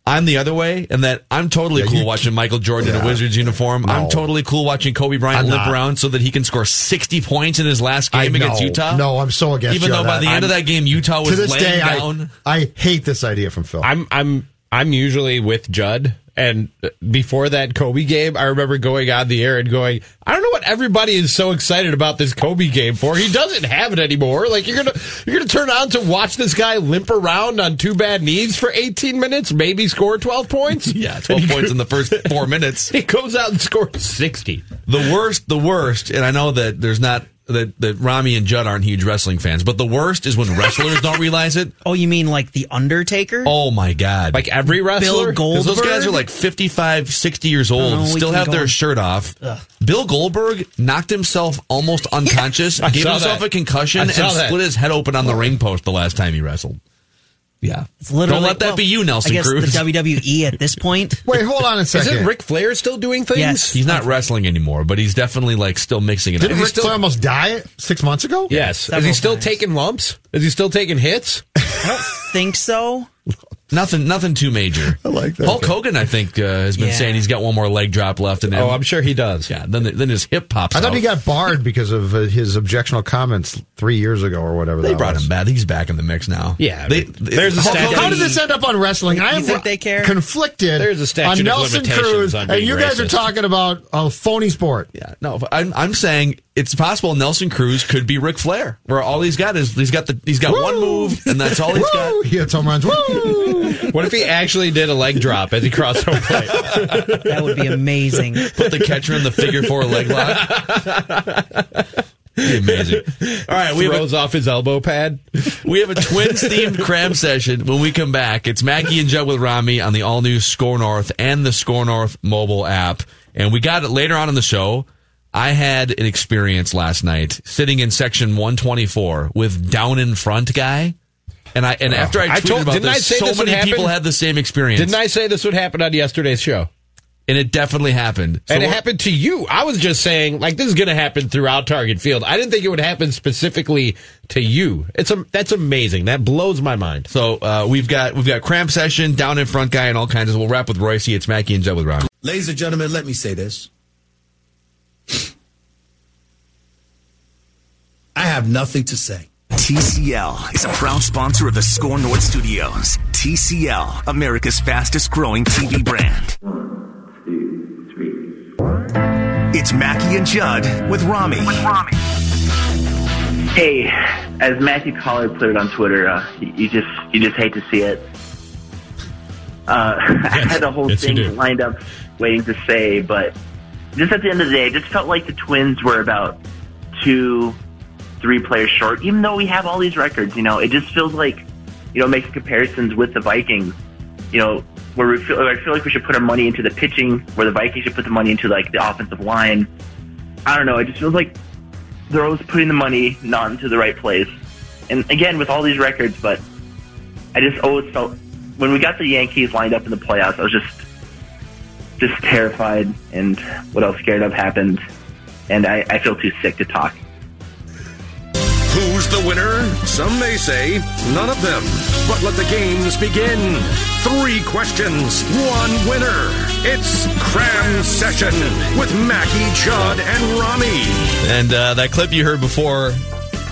I'm the other way, and that I'm totally Yeah, cool you- watching Michael Jordan in a Wizards uniform. I'm totally cool watching Kobe Bryant I'm limp around so that he can score 60 points in his last I game against know. Utah. No, I'm so against Even you though on by that. the end of I'm- that game, Utah was to this laying day, down. I, I hate this idea from Phil. I'm I'm I'm usually with Judd. And before that Kobe game, I remember going on the air and going, I don't know what everybody is so excited about this Kobe game for. He doesn't have it anymore. Like you're gonna you're gonna turn on to watch this guy limp around on two bad knees for 18 minutes, maybe score 12 points. yeah, 12 points in the first four minutes. He goes out and scores 60. The worst, the worst, and I know that there's not that that Rami and Judd aren't huge wrestling fans, but the worst is when wrestlers don't realize it. Oh, you mean like the Undertaker? Oh my god! Like every wrestler. Bill 'Cause those guys are like 55, 60 years oh, old, Oh, still have their on. shirt off. Bill Goldberg knocked himself almost unconscious, I gave himself that. a concussion, and that. split his head open on the ring post the last time he wrestled. Yeah, It's literally- don't let that well, be you, Nelson I guess Cruz. the WWE at this point. Wait, hold on a second. Isn't Ric Flair still doing things? Yes. He's not wrestling anymore, but he's definitely like still mixing it Didn't up. Ric Flair almost die six months ago? Yes. Is he still times. taking lumps? Is he still taking hits? I don't think so. Nothing, nothing too major. I like that. Hulk Hogan, I think, uh, has been Yeah. saying he's got one more leg drop left in him. Oh, I'm sure he does. yeah. Then, then his hip pops. I thought out. he got barred because of uh, his objectional comments three years ago or whatever. They that brought was. him back. He's back in the mix now. Yeah, they, but there's a statute- How did this end up on wrestling? I am think they care? conflicted There's a statute on of Nelson limitations Cruz, on and you guys are talking about a phony sport. Yeah, no, I'm I'm saying it's possible Nelson Cruz could be Ric Flair, where all he's got is he's got the he's got one move, and that's all he's Woo! got. He hits home runs. Woo! What if he actually did a leg drop as he crossed home plate? That would be amazing. Put the catcher in the figure four leg lock. Be amazing. All right, we have a Throws off his elbow pad. We have a twins themed cram session when we come back. It's Mackey and Judd with Rami on the all new SKOR North and the SKOR North mobile app. And we got it later on in the show. I had an experience last night sitting in section 124 with down in front guy. And I and after I tweeted I told- about didn't I this, say so this would many people happen? had the same experience. Didn't I say this would happen on yesterday's show? And it definitely happened. So and it happened to you. I was just saying, like, this is going to happen throughout Target Field. I didn't think it would happen specifically to you. It's a, that's amazing. That blows my mind. So uh, we've got we've got cramp session, down in front guy, and all kinds of. We'll wrap with Royce. It's Mackey and Judd with Ron. Ladies and gentlemen, let me say this. I have nothing to say. TCL is a proud sponsor of the SKOR North Studios. TCL, America's fastest growing TV brand. One, two, three. It's Mackey and Judd with Rami. With Rami. Hey, as Matthew Coller put it on Twitter, uh, you you just you just hate to see it. Uh, I had the whole Yes, thing lined up, waiting to say, but just at the end of the day, it just felt like the Twins were about two, three players short. Even though we have all these records, you know, it just feels like you know making comparisons with the Vikings. You know, where we feel I feel like we should put our money into the pitching, where the Vikings should put the money into like the offensive line. I don't know. It just feels like they're always putting the money not into the right place. And again, with all these records, but I just always felt when we got the Yankees lined up in the playoffs, I was just just terrified, and what else scared of happened, and I, I feel too sick to talk. Who's the winner? Some may say none of them. But let the games begin. Three questions, one winner. It's Cram Session with Mackey, Judd, and Rami. And uh, that clip you heard before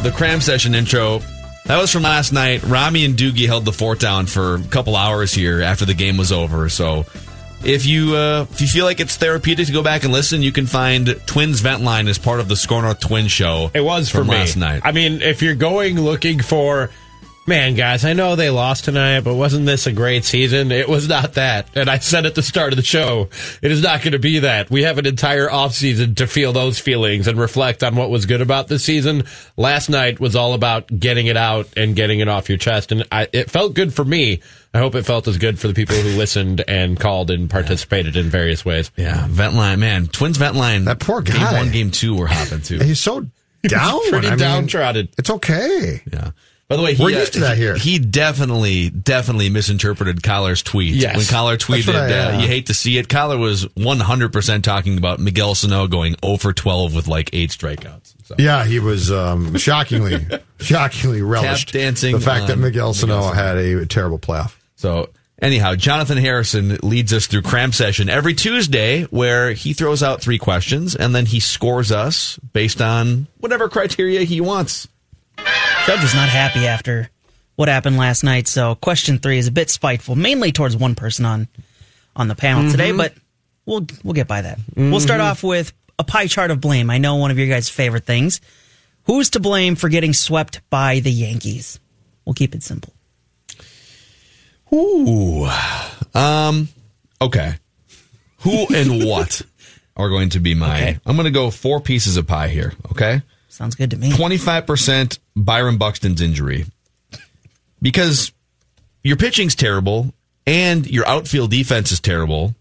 the cram session intro, that was from last night. Rami and Doogie held the fort down for a couple hours here after the game was over. So if you uh, if you feel like it's therapeutic to go back and listen, you can find Twins Vent Line as part of the SKOR North Twin show. It was for me. last night. I mean, if you're going looking for, man, guys, I know they lost tonight, but wasn't this a great season? It was not that. And I said at the start of the show, it is not going to be that. We have an entire offseason to feel those feelings and reflect on what was good about this season. Last night was all about getting it out and getting it off your chest. And I, it felt good for me. I hope it felt as good for the people who listened and called and participated in various ways. Yeah, Vent Line, man, Twins Vent Line. That poor Game guy. one, game two, were hopping too. He's so down. Pretty I mean, downtrodden. It's okay. Yeah. By the way, he, We're uh, to that here. He definitely, definitely misinterpreted Coller's tweet. Yes. When Coller tweeted, I, uh, uh, "You hate to see it." Coller was 100 percent talking about Miguel Sano going 0 for 12 with like eight strikeouts. So. Yeah, he was um, shockingly, shockingly relished dancing the fact that Miguel Sano Miguel Sano. had a terrible playoff. So anyhow, Jonathan Harrison leads us through cram session every Tuesday, where he throws out three questions and then he scores us based on whatever criteria he wants. Judge was not happy after what happened last night, so question three is a bit spiteful, mainly towards one person on on the panel today, but we'll we'll get by that. We'll start off with a pie chart of blame. I know one of your guys' favorite things. Who's to blame for getting swept by the Yankees? We'll keep it simple. Ooh. Um. Okay. Who and what are going to be my? Okay. I'm going to go four pieces of pie here. Okay. Sounds good to me. Twenty five percent Byron Buxton's injury because your pitching's terrible and your outfield defense is terrible.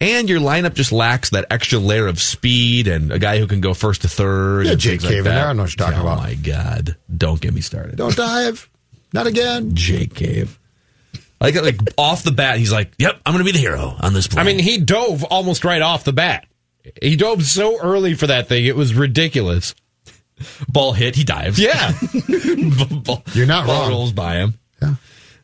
And your lineup just lacks that extra layer of speed and a guy who can go first to third. Yeah, and Jake things like Cave in that. there. Know what you're talking oh about. my God. Don't get me started. Don't dive. Not again. Jake Cave. Like, like off the bat, he's like, yep, I'm going to be the hero on this play. I mean, he dove almost right off the bat. He dove so early for that thing; it was ridiculous. Ball hit, he dives. Yeah, ball, You're not ball wrong. rolls by him. Yeah.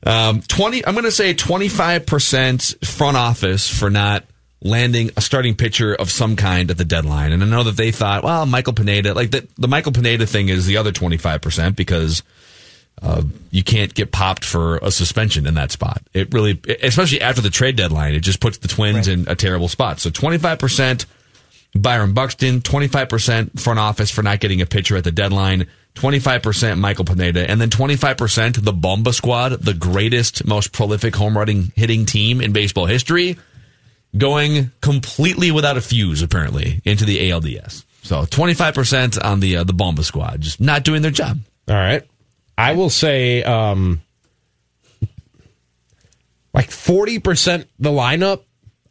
Um, twenty. I'm going to say 25 percent front office for not landing a starting pitcher of some kind at the deadline. And I know that they thought, well, Michael Pineda, like the the Michael Pineda thing is the other 25 percent because. Uh, you can't get popped for a suspension in that spot. It really, especially after the trade deadline, it just puts the Twins in a terrible spot. So 25% Byron Buxton, 25% front office for not getting a pitcher at the deadline, 25% Michael Pineda, and then 25% the Bomba squad, the greatest, most prolific home running hitting team in baseball history, going completely without a fuse, apparently, into the ALDS. So 25% on the, uh, the Bomba squad, just not doing their job. All right. I will say um like 40% the lineup.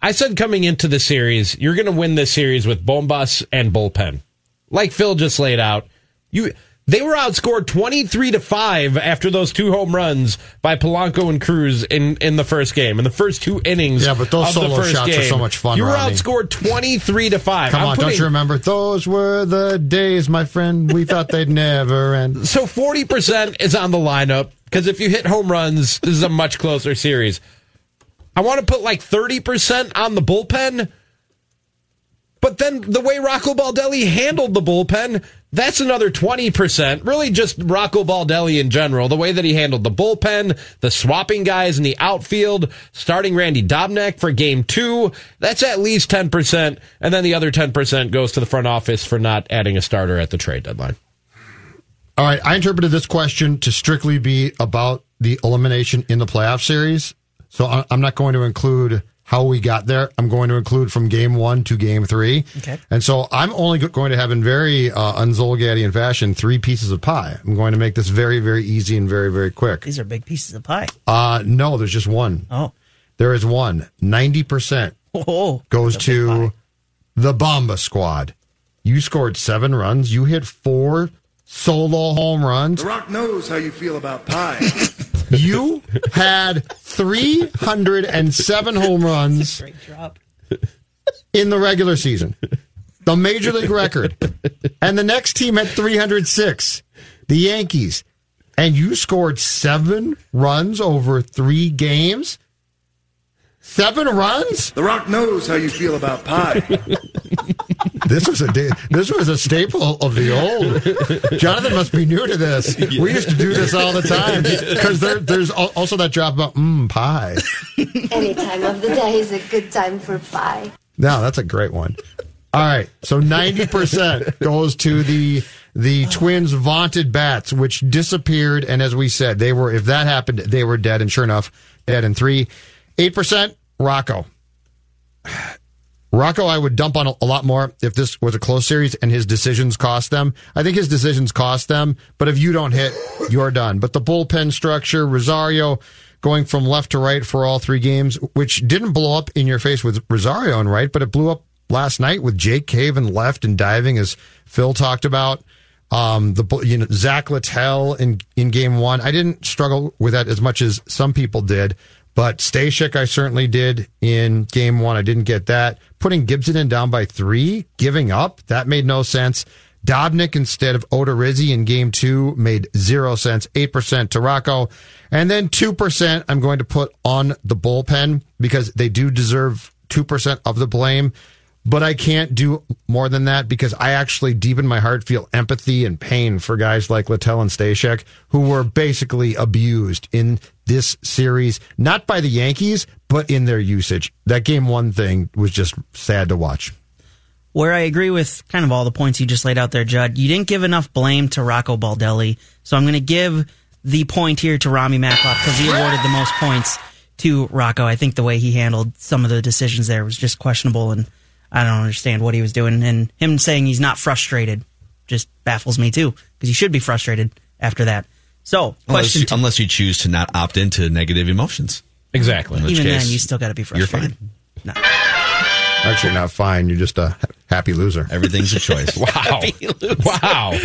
I said coming into the series, you're going to win this series with Bombas and bullpen. Like Phil just laid out. You They were outscored 23 to 5 after those two home runs by Polanco and Cruz in, in the first game, in the first two innings. Yeah, but those solo shots are so much fun, You were Rodney. outscored 23 to 5. Come I'm on, don't you remember? Those were the days, my friend. We thought they'd never end. So 40% is on the lineup because if you hit home runs, this is a much closer series. I want to put like 30% on the bullpen. But then the way Rocco Baldelli handled the bullpen, that's another 20%. Really just Rocco Baldelli in general. The way that he handled the bullpen, the swapping guys in the outfield, starting Randy Dobnak for game two, that's at least 10%. And then the other 10% goes to the front office for not adding a starter at the trade deadline. All right, I interpreted this question to strictly be about the elimination in the playoff series. So I- I'm not going to include how we got there. I'm going to include from game one to game three. Okay. And so I'm only going to have in very uh, unzulgadian fashion three pieces of pie. I'm going to make this very, very easy and very, very quick. These are big pieces of pie. Uh, no, there's just one. Oh. There is one. 90% Oh, goes that's a big to the Bomba squad. You scored seven runs. You hit four solo home runs. The Rock knows how you feel about pie. You had 307 home runs in the regular season, the major league record. And the next team had 306, the Yankees. And you scored seven runs over three games? Seven runs? The Rock knows how you feel about pie. This was a da- this was a staple of the old. Jonathan must be new to this. We used to do this all the time because there, there's also that drop about mmm pie. Any time of the day is a good time for pie. No, that's a great one. All right, so ninety percent goes to the the Twins' vaunted bats, which disappeared, and as we said, they were if that happened, they were dead, and sure enough, dead in three. Eight percent, Rocco. Rocco, I would dump on a, lot more if this was a close series and his decisions cost them. I think his decisions cost them, but if you don't hit, you're done. But the bullpen structure, Rosario going from left to right for all three games, which didn't blow up in your face with Rosario and right, but it blew up last night with Jake Cave and left and diving, as Phil talked about. Um, the you know Zach Littell in in game one, I didn't struggle with that as much as some people did. But Stashak, I certainly did in game one. I didn't get that. Putting Gibson in down by three, giving up, that made no sense. Dobnak instead of Odorizzi in game two made zero sense. 8% to Rocco. And then 2% I'm going to put on the bullpen because they do deserve 2% of the blame. But I can't do more than that because I actually, deep in my heart, feel empathy and pain for guys like Littell and Stashak who were basically abused in this series, not by the Yankees, but in their usage. That game one thing was just sad to watch. Where I agree with kind of all the points you just laid out there, Judd, you didn't give enough blame to Rocco Baldelli. So I'm going to give the point here to Rami Makloff because he awarded the most points to Rocco. I think the way he handled some of the decisions there was just questionable, and I don't understand what he was doing. And him saying he's not frustrated just baffles me too because he should be frustrated after that. So, Unless question you, unless you choose to not opt into negative emotions. Exactly. In which Even case, then, you still got to be frustrated. You're frustrated. fine. Actually, not fine. You're just a happy loser. Everything's a choice. Wow. wow.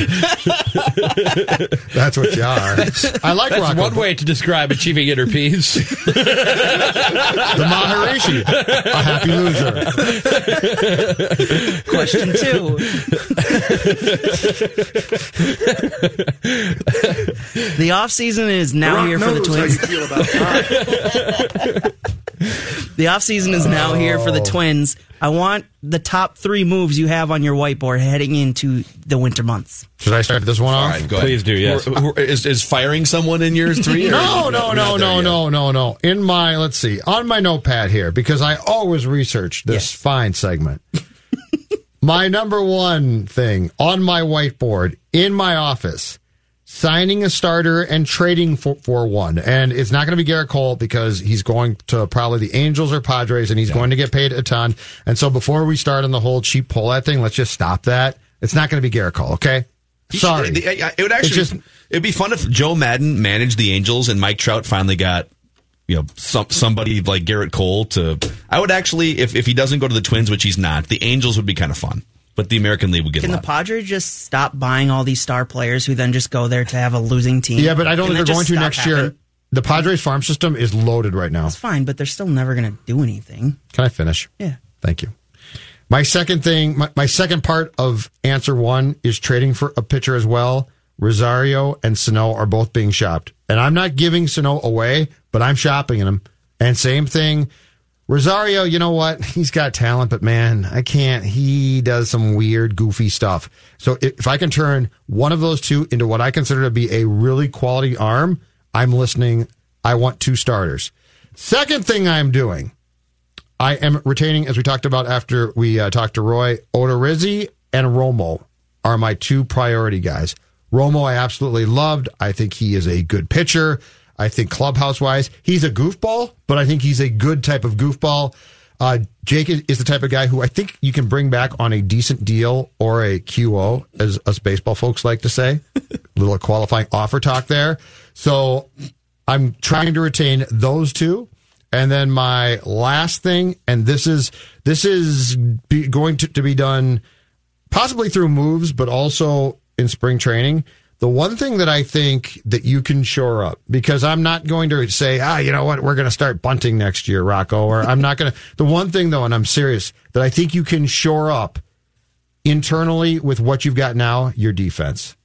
That's what you are. I like That's Rocco. one way to describe achieving inner peace. the Maharishi, a happy loser. Question two. the off season is now Rock here for the knows how Twins. you feel about. The off season is now here for the oh. Twins. I want the top three moves you have on your whiteboard heading into the winter months. Should I start this one off? right, go ahead. Please do, yes. Who- who- is, is firing someone in yours three? or- No, no, no, no, yet. no, no, no. In my, let's see, on my notepad here, because I always research this Yes. fine segment. my number one thing on my whiteboard in my office, signing a starter and trading for, for one. And it's not going to be Gerrit Cole because he's going to probably the Angels or Padres and he's going to get paid a ton. And so before we start on the whole cheap pull that thing, let's just stop that. It's not going to be Gerrit Cole, okay? Sorry. It, would actually. Just- it'd be fun if Joe Maddon managed the Angels and Mike Trout finally got, you know, some somebody like Gerrit Cole to. I would actually, if if he doesn't go to the Twins, which he's not, the Angels would be kind of fun. But the American League would get Can a the. Padres just stop buying all these star players who then just go there to have a losing team? Yeah, but I don't Can think they're going to next happening? year. The Padres farm system is loaded right now. It's fine, but they're still never going to do anything. Can I finish? Yeah. Thank you. My second thing, my, my second part of answer one is trading for a pitcher as well. Rosario and Sano are both being shopped. And I'm not giving Sano away, but I'm shopping him. And same thing. Rosario, you know what? He's got talent, but man, I can't. He does some weird, goofy stuff. So if, I can turn one of those two into what I consider to be a really quality arm, I'm listening. I want two starters. Second thing I'm doing, I am retaining, as we talked about after we uh, talked to Roy, Odorizzi and Romo are my two priority guys. Romo, I absolutely loved. I think he is a good pitcher. I think clubhouse wise, he's a goofball, but I think he's a good type of goofball. Uh, Jake is, the type of guy who I think you can bring back on a decent deal or a QO, as us baseball folks like to say. little qualifying offer talk there. So I'm trying to retain those two. And then my last thing, and this is this is be, going to, to be done possibly through moves, but also in spring training. The one thing that I think that you can shore up, because I'm not going to say, ah, you know what, we're going to start bunting next year, Rocco, or I'm not going to. The one thing though, and I'm serious, that I think you can shore up internally with what you've got now, your defense.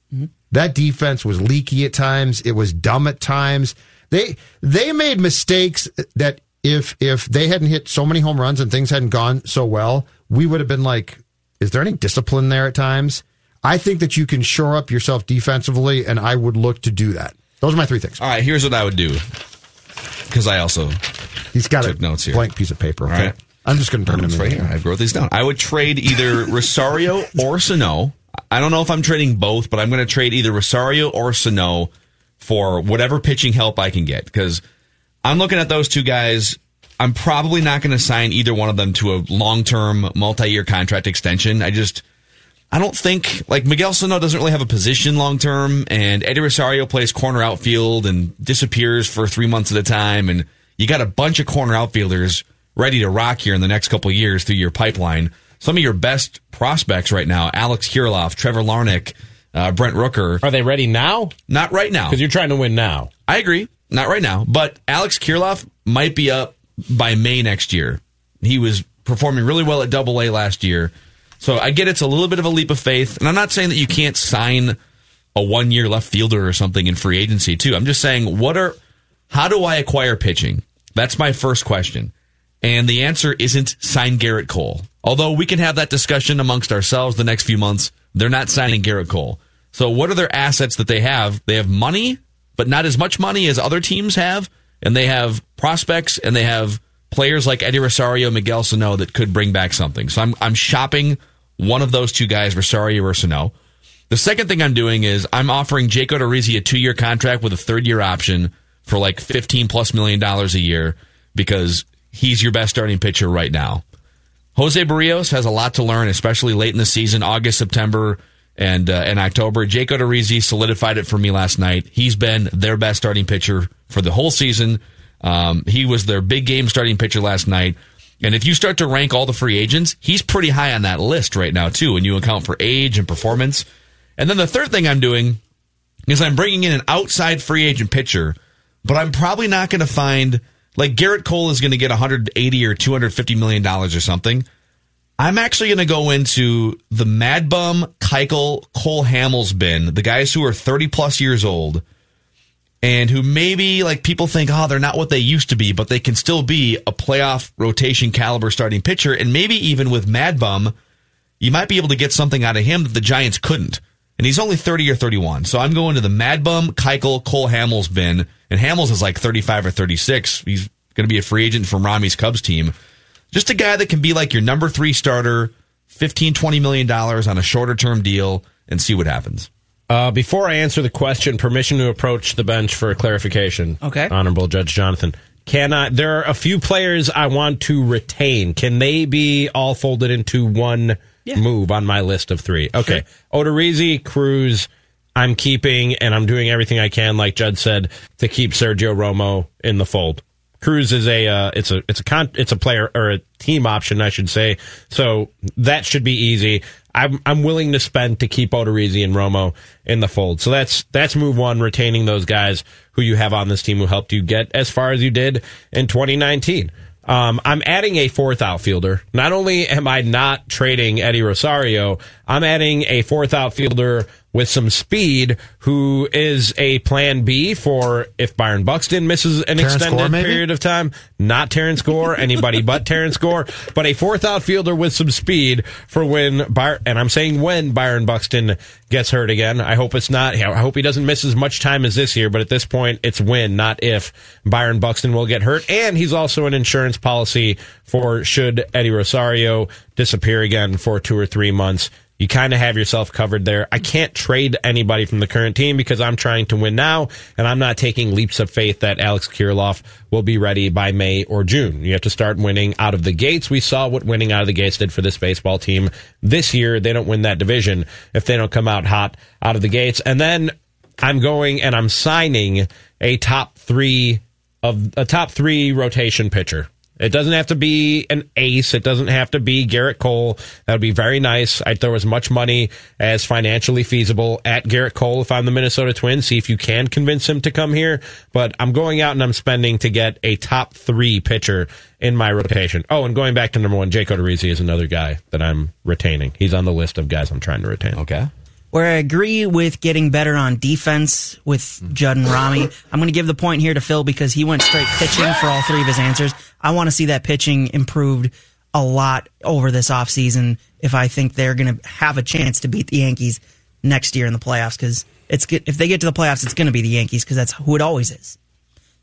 That defense was leaky at times. It was dumb at times. They they made mistakes that if if they hadn't hit so many home runs and things hadn't gone so well, we would have been like, is there any discipline there at times? I think that you can shore up yourself defensively, and I would look to do that. Those are my three things. All right, here's what I would do because I also He's got took a notes here. blank piece of paper. Okay, right. I'm just going to turn them in right here. I've wrote these down. I would trade either Rosario or Sano. I don't know if I'm trading both, but I'm going to trade either Rosario or Sano for whatever pitching help I can get because I'm looking at those two guys. I'm probably not going to sign either one of them to a long term, multi year contract extension. I just. I don't think like Miguel Sano doesn't really have a position long term, and Eddie Rosario plays corner outfield and disappears for three months at a time, and you got a bunch of corner outfielders ready to rock here in the next couple of years through your pipeline. Some of your best prospects right now: Alex Kirilloff, Trevor Larnach, uh, Brent Rooker. Are they ready now? Not right now, Because you're trying to win now. I agree. Not right now, but Alex Kirilloff might be up by May next year. He was performing really well at Double A last year. So I get it's a little bit of a leap of faith, and I'm not saying that you can't sign a one year left fielder or something in free agency too. I'm just saying what are how do I acquire pitching? That's my first question. And the answer isn't sign Gerrit Cole. Although we can have that discussion amongst ourselves the next few months, they're not signing Gerrit Cole. So what are their assets that they have? They have money, but not as much money as other teams have, and they have prospects and they have players like Eddie Rosario, Miguel Sano that could bring back something. So I'm I'm shopping one of those two guys, Rosario or Sano. The second thing I'm doing is I'm offering Jake Odorizzi a two year contract with a third year option for like 15 plus million dollars a year because he's your best starting pitcher right now. Jose Berrios has a lot to learn, especially late in the season, August, September, and uh, and October. Jake Odorizzi solidified it for me last night. He's been their best starting pitcher for the whole season. Um, he was their big game starting pitcher last night. And if you start to rank all the free agents, he's pretty high on that list right now too. When you account for age and performance. And then the third thing I'm doing is I'm bringing in an outside free agent pitcher, but I'm probably not going to find like Gerrit Cole is going to get 180 or 250 million dollars or something. I'm actually going to go into the Mad Bum, Keuchel, Cole Hamels bin, the guys who are 30 plus years old and who maybe like people think, oh, they're not what they used to be, but they can still be a playoff rotation caliber starting pitcher. And maybe even with Mad Bum, you might be able to get something out of him that the Giants couldn't. And he's only 30 or 31. So I'm going to the Mad Bum, Keuchel, Cole Hamels bin. And Hamels is like 35 or 36. He's going to be a free agent from Rami's Cubs team. Just a guy that can be like your number three starter, 15, 20 million dollars on a shorter term deal and see what happens. Uh, before I answer the question, permission to approach the bench for a clarification. Okay. Honorable Judge Jonathan. Can I, there are a few players I want to retain. Can they be all folded into one move on my list of three? Okay. Odorizzi, Cruz, I'm keeping, and I'm doing everything I can, like Judd said, to keep Sergio Romo in the fold. Cruz is a uh, it's a it's a con- it's a player or a team option, I should say. So that should be easy. I'm I'm willing to spend to keep Odorizzi and Romo in the fold. So that's that's move one, retaining those guys who you have on this team who helped you get as far as you did in 2019. Um, I'm adding a fourth outfielder. Not only am I not trading Eddie Rosario, I'm adding a fourth outfielder with some speed who is a plan B for if Byron Buxton misses an Terrence extended Gore, period of time. Not Terrence Gore, anybody but Terrence Gore, but a fourth outfielder with some speed for when Byron, and I'm saying when Byron Buxton gets hurt again. I hope it's not, I hope he doesn't miss as much time as this year, but at this point, it's when, not if Byron Buxton will get hurt. And he's also an insurance policy for should Eddie Rosario disappear again for two or three months. You kind of have yourself covered there. I can't trade anybody from the current team because I'm trying to win now, and I'm not taking leaps of faith that Alex Kirilloff will be ready by May or June. You have to start winning out of the gates. We saw what winning out of the gates did for this baseball team this year. They don't win that division if they don't come out hot out of the gates. And then I'm going and I'm signing a top three of a top three rotation pitcher. It doesn't have to be an ace. It doesn't have to be Gerrit Cole. That would be very nice. I'd throw as much money as financially feasible at Gerrit Cole if I'm the Minnesota Twins. See if you can convince him to come here. But I'm going out and I'm spending to get a top three pitcher in my rotation. Oh, and going back to number one, Jake Odorizzi is another guy that I'm retaining. He's on the list of guys I'm trying to retain. Okay. Where I agree with getting better on defense with Judd and Rami, I'm going to give the point here to Phil because he went straight pitching for all three of his answers. I want to see that pitching improved a lot over this offseason if I think they're going to have a chance to beat the Yankees next year in the playoffs because it's if they get to the playoffs, it's going to be the Yankees because that's who it always is.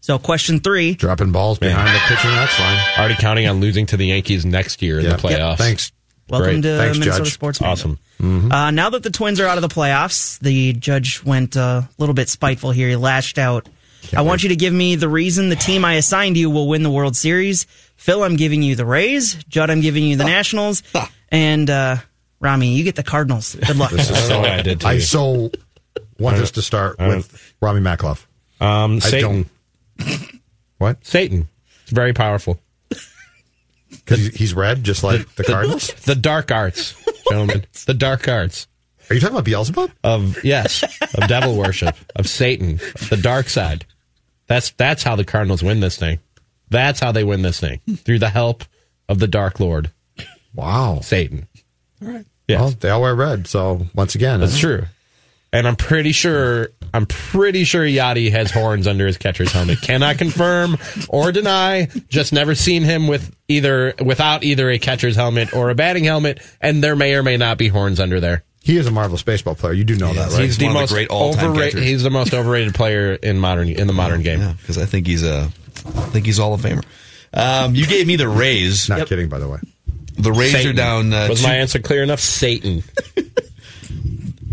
So question three. Dropping balls behind the pitcher, that's fine. Already counting on losing to the Yankees next year in Yeah. the playoffs. Yep, thanks. Welcome Great. to Thanks, Minnesota Judge. Sports. Fandom. Awesome. Uh, now that the Twins are out of the playoffs, the judge went a little bit spiteful here. He lashed out. I want you to give me the reason the team I assigned you will win the World Series. Phil, I'm giving you the Rays. Judd, I'm giving you the Nationals. And uh, Rami, you get the Cardinals. Good luck. This is so, I did I so want us to start with Rami Makloff. Um, I Satan. don't. What? Satan. It's very powerful. Because he's red, just like the Cardinals. The dark arts, gentlemen. the dark arts Are you talking about Beelzebub? of yes, of devil worship, of Satan, the dark side. That's that's how the Cardinals win this thing. That's how they win this thing through the help of the Dark Lord, Wow. Satan. All right. Yes. Well, they all wear red, so once again, That's uh, true. And I'm pretty sure I'm pretty sure Yadi has horns under his catcher's helmet. Cannot confirm or deny. Just never seen him with either without either a catcher's helmet or a batting helmet, and there may or may not be horns under there. He is a marvelous baseball player. You do know that, right? He's the one of the most great all-time overrated. catchers. He's the most overrated player in modern in the modern game. Yeah, because I think he's a, I think he's all of Famer. Um, you gave me the Rays. Not kidding, by the way. The Rays Satan. are down. Uh, Was two, my answer clear enough? Satan.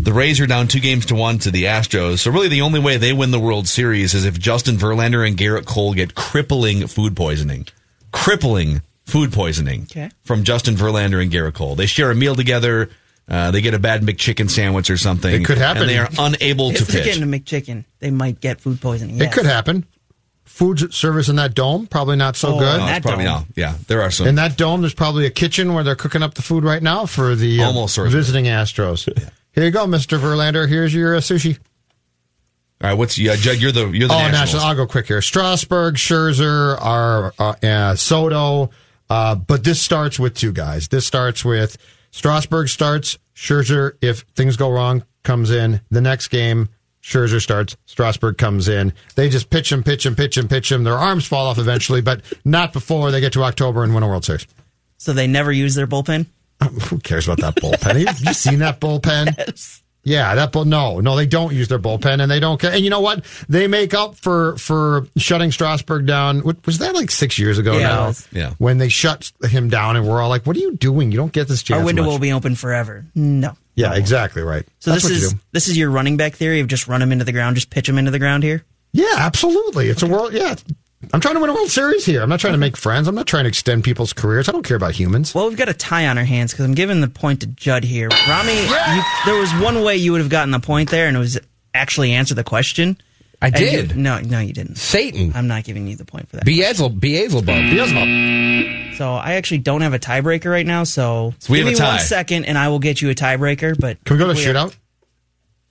the Rays are down two games to one to the Astros. So really, the only way they win the World Series is if Justin Verlander and Gerrit Cole get crippling food poisoning. Crippling food poisoning Okay. from Justin Verlander and Gerrit Cole. They share a meal together. Uh, they get a bad McChicken sandwich or something. It could happen. And they are unable to if they're pitch. a McChicken, they might get food poisoning. It could happen. Food service in that dome, probably not so Oh, good. No, that probably dome. not. Yeah, there are some. In that dome, there's probably a kitchen where they're cooking up the food right now for the uh, Almost visiting Astros. Here you go, Mr. Verlander. Here's your uh, sushi. All right, what's yeah, Jug? You're the you're the oh, Nationals. National. I'll go quick here. Strasburg, Scherzer, are uh, uh, Soto. Uh, but this starts with two guys. This starts with Strasburg starts. Scherzer, if things go wrong, comes in. The next game, Scherzer starts. Strasburg comes in. They just pitch him, pitch him, pitch him, pitch him. Their arms fall off eventually, but not before they get to October and win a World Series. So they never use their bullpen? Who cares about that bullpen? Have you seen that bullpen? Yes. Yeah, that bull. No, no, they don't use their bullpen, and they don't care. And you know what? They make up for for shutting Strasburg down. What, was that like six years ago Yeah, now? was. Yeah. When they shut him down, and we're all like, "What are you doing? You don't get this chance." Our window much." will be open forever. No. Yeah, exactly right. So That's this is this is your running back theory of just run him into the ground, just pitch him into the ground here. Yeah, absolutely. It's a world. Yeah, I'm trying to win a World Series here. I'm not trying to make friends. I'm not trying to extend people's careers. I don't care about humans. Well, we've got a tie on our hands because I'm giving the point to Judd here. Rami, you, there was one way you would have gotten the point there, and it was actually answer the question. I And you- did. no, no, you didn't. Satan. I'm not giving you the point for that. Beelzebub. Beelzebub. So I actually don't have a tiebreaker right now. So, So we give have a me tie. one second, and I will get you a tiebreaker. But Can we go to we- shootout?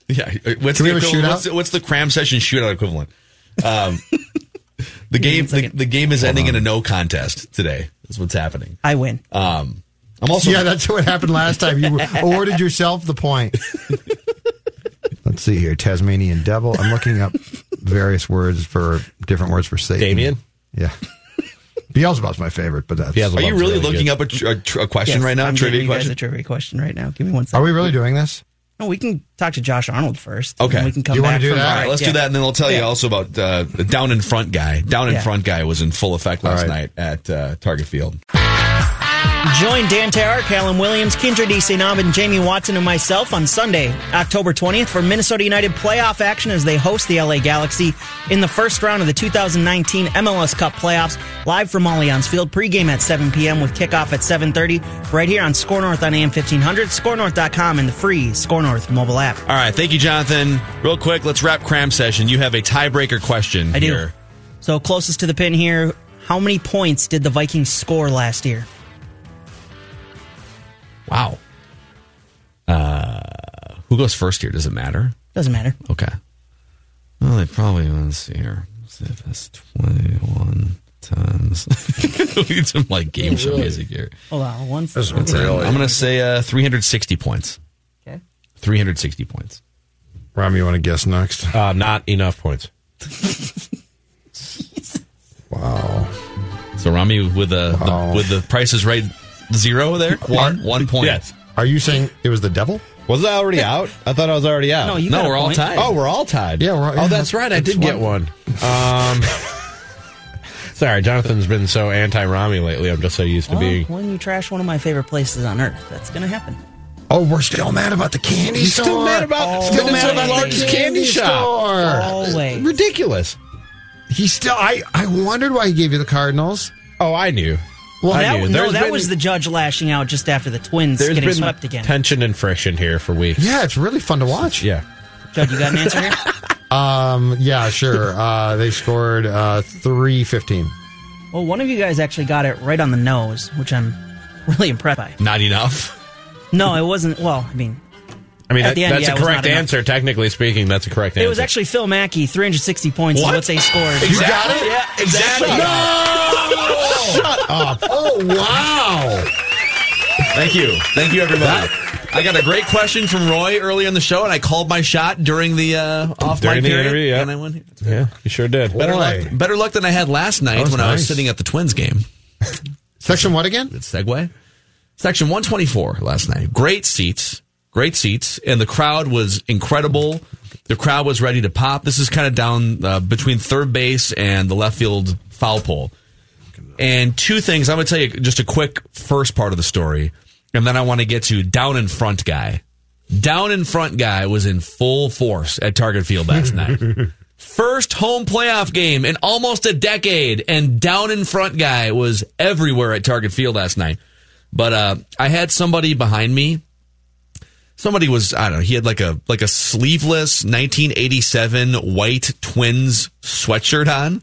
Yeah. What's Can we the, have a shootout? what's, the, what's the cram session shootout equivalent? Um, the game the, the game is ending in a no contest today. That's what's happening. I win. Um, I'm also yeah, that's what happened last time. You awarded yourself the point. Let's see here. Tasmanian devil. I'm looking up various words for different words for Satan. Damien? Yeah. Beelzebub's my favorite, but that's. Are you really, looking up a, tr- a, tr- a question Yes, right now? I'm trivia giving you question. a trivia question right now. Give me one second. Are we really doing this? No, we can talk to Josh Arnold first. Okay. we can come You wanna do that? All right, let's yeah. do that, and then I'll tell you also about uh, the down in front guy. Down in Yeah. front guy was in full effect last right. night at uh, Target Field. Join Dan Terrar, Callum Williams, Kendra DeSainab, and Jamie Watson and myself on Sunday, October 20th for Minnesota United playoff action as they host the LA Galaxy in the first round of the 2019 MLS Cup playoffs. Live from Allianz Field, pregame at 7 p.m. with kickoff at 7.30 right here on SKOR North on AM 1500, scorenorth.com, and the free SKOR North mobile app. All right, thank you, Jonathan. Real quick, let's wrap cram session. You have a tiebreaker question I do. here. So closest to the pin here, how many points did the Vikings score last year? Wow. Uh, who goes first here? Does it matter? Doesn't matter. Okay. Well, they probably let's see here. Let's see if that's twenty-one times. we need some like game show music here. Hold on, one That's second. it. I'm going to say uh, 360 points. Okay. 360 points. Ram, you want to guess next? Uh, not enough points. Wow. So Rami with the, Wow. the with the prices Right zero there. One one point. Yes. Are you saying it was the devil? Was I already out? I thought I was already out. No, you No, got a we're all point. tied. Oh, we're all tied. Yeah, we're all- oh, that's right. I that's did get one. Um, sorry, Jonathan's been so anti-Rami lately. I'm just so used to Well, being. when you trash one of my favorite places on earth, that's going to happen. Oh, we're still mad about the candy He's store. still mad about Oh, still mad mad about about the largest candy shop. store. Always. Ridiculous. He still. I. I wondered why he gave you the Cardinals. Oh, I knew. Well, I that, no, There's that been- was the judge lashing out just after the Twins There's getting been swept again. tension and friction here for weeks. Yeah, it's really fun to watch. Yeah. Judge, you got an answer here? Um. Yeah. Sure. Uh. They scored. Uh. Three fifteen. Well, one of you guys actually got it right on the nose, which I'm really impressed by. Not enough. No, it wasn't. Well, I mean, I mean, that, end, that's yeah, a correct not enough. answer. Technically speaking, that's a correct answer. it was actually Phil Mackey, 360 points What? is what they scored. Exactly. got it? Yeah, exactly. Shut up! Oh wow! Thank you. Thank you, everybody. I got a great question from Roy early in the show, and I called my shot during the uh, off During mic the period, interview, yeah. and I won. Yeah, you sure did. Better luck, better luck than I had last night That when I was sitting at the Twins game. Section what again? Good segue. Section 124 last night. Great seats. Great seats. And the crowd was incredible. The crowd was ready to pop. This is kind of down uh, between third base and the left field foul pole. And two things. I'm going to tell you just a quick first part of the story. And then I want to get to down in front guy. Down in front guy was in full force at Target Field last night. First home playoff game in almost a decade, and down in front guy was everywhere at Target Field last night. But uh, I had somebody behind me. Somebody was I don't know. He had like a like a sleeveless 1987 white Twins sweatshirt on,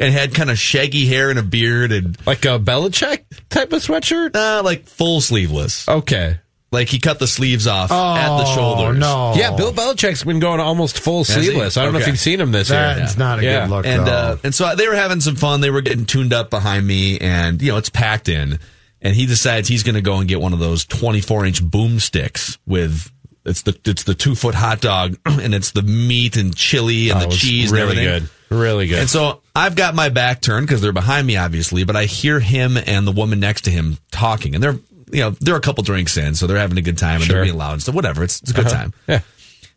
and had kind of shaggy hair and a beard and like a Belichick type of sweatshirt. uh, like full sleeveless. Okay. Like he cut the sleeves off at the Oh, shoulders. no. Yeah, Bill Belichick's been going almost full Has he? sleeveless. I don't know if you've seen him this year. That's year. not a Yeah. good look. and though. uh, and so they were having some fun. They were getting tuned up behind me, and you know it's packed in. And he decides he's going to go and get one of those 24 inch boomsticks with it's the it's the two foot hot dog, and it's the meat and chili and Oh, the cheese. really and everything. good. Really good. And so I've got my back turned because they're behind me, obviously, but I hear him and the woman next to him talking, and they're you know they're a couple drinks in, so they're having a good time and Sure. they're being loud and stuff. Whatever, it's, it's a good Uh-huh. time. Yeah.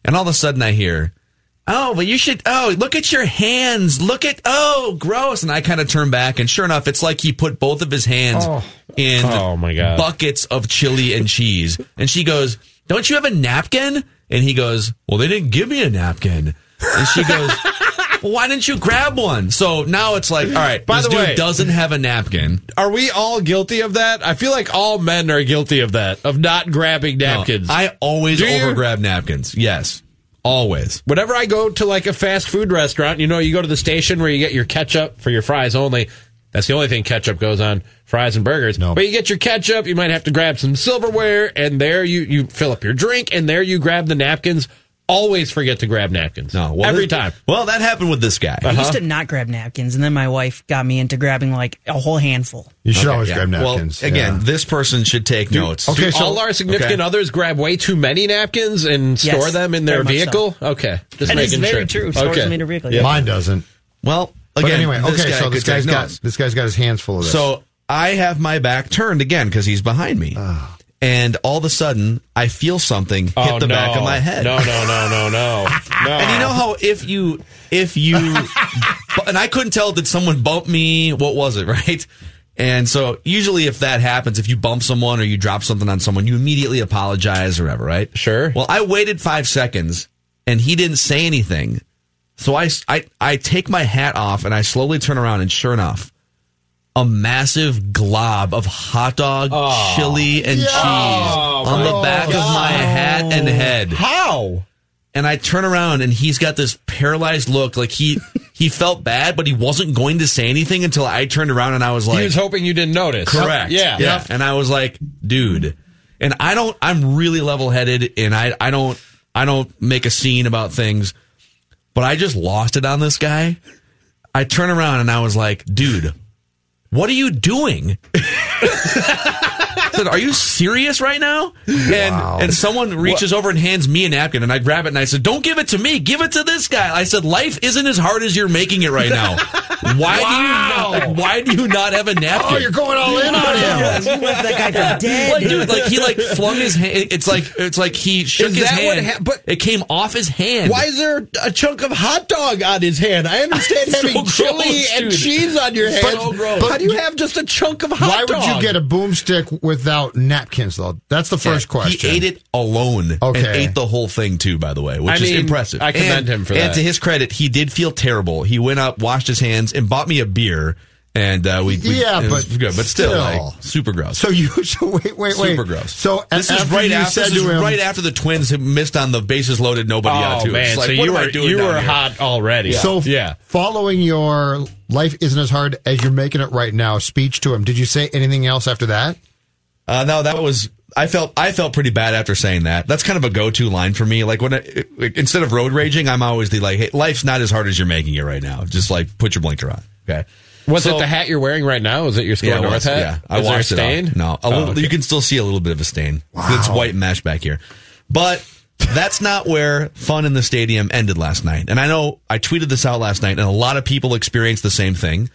And all of a sudden I hear, oh, but you should, oh, look at your hands. Look at, oh, gross. And I kind of turn back, and sure enough, it's like he put both of his hands Oh. in Oh, my God. buckets of chili and cheese. And she goes, don't you have a napkin? And he goes, well, they didn't give me a napkin. And she goes, well, why didn't you grab one? So now it's like, all right, By the way- doesn't have a napkin. Are we all guilty of that? I feel like all men are guilty of that, of not grabbing No, napkins. I always Do you? over grab napkins. Yes. Always. Whenever I go to like a fast food restaurant, you know, you go to the station where you get your ketchup for your fries only. That's the only thing ketchup goes on fries and burgers. No. But you get your ketchup, you might have to grab some silverware, and there you, you fill up your drink, and there you grab the napkins. Always forget to grab napkins. No, well, every this- time. Well, that happened with this guy. I used uh-huh. to not grab napkins, and then my wife got me into grabbing like a whole handful. You should Okay, always yeah. grab napkins. Well, again, yeah. this person should take notes. okay, Do so- all our significant okay. others grab way too many napkins and Yes, store them in their very much vehicle? Okay, just That is making very sure. true. Stores okay. them in a vehicle, Yeah. mine doesn't. Well, But again, anyway, this okay, guy so this could guy's got notes. this guy's got his hands full of this. So I have my back turned again because he's behind me. Ah. And all of a sudden, I feel something hit Oh, the no. back of my head. No, no, no, no, no. no. And you know how if you if you and I couldn't tell did someone bump me? What was it, right? And so usually if that happens, if you bump someone or you drop something on someone, you immediately apologize or whatever, right? Sure. Well, I waited five seconds and he didn't say anything. So I, I, I take my hat off and I slowly turn around and sure enough, a massive glob of hot dog, oh, chili, and cheese oh, on the back of my hat and head. How? and I turn around and he's got this paralyzed look like he he felt bad but he wasn't going to say anything until I turned around and I was like he was hoping you didn't notice. correct. Yeah. yeah. And I was like dude. And I don't I'm really level-headed and I I don't I don't make a scene about things but I just lost it on this guy. I turn around and I was like dude what are you doing said, "Are you serious right now?" And and someone reaches over and hands me a napkin, and I grab it and I said, "Don't give it to me. Give it to this guy." I said, "Life isn't as hard as you're making it right now. Why do you not, like, why do you not have a oh, napkin?" oh, you're going all in on him. You left that guy for dead. Like, dude, like he like flung his hand. It's like it's like he shook Is his that what hand, hap- but- it came off his hand. Why is there a chunk of hot dog on his hand? I understand So having chili gross, and dude. cheese on your hand. So gross. How do you have just a chunk of hot Why dog? Why would you get a boomstick without napkins, though? That's the first Yeah, question. He ate it alone and Okay. ate the whole thing too, by the way, which I is mean, impressive. I commend and, him for that. And to his credit, he did feel terrible. He went up, washed his hands, and bought me a beer. And uh, we, we Yeah, but good, but still, still. like, super gross. So you, so wait, wait, wait. super gross. So this is right after said this is him, right after the Twins missed on the bases loaded, nobody out Oh too. man, like, so you were you down were here? hot already. So yeah. following your life isn't as hard as you're making it right now speech to him, did you say anything else after that? Uh, no, that was. I felt I felt pretty bad after saying that. That's kind of a go-to line for me. Like when I, instead of road raging, I'm always the like, "Hey, life's not as hard as you're making it right now. Just like put your blinker on." Okay. Was So- it the hat you're wearing right now? Is it your Score Yeah, North was. hat? Yeah, I Is there a washed it off. stain? No, a Oh, little, okay. you can still see a little bit of a stain. Wow. It's white mesh back here, but that's not where fun in the stadium ended last night. And I know I tweeted this out last night, and a lot of people experienced the same thing.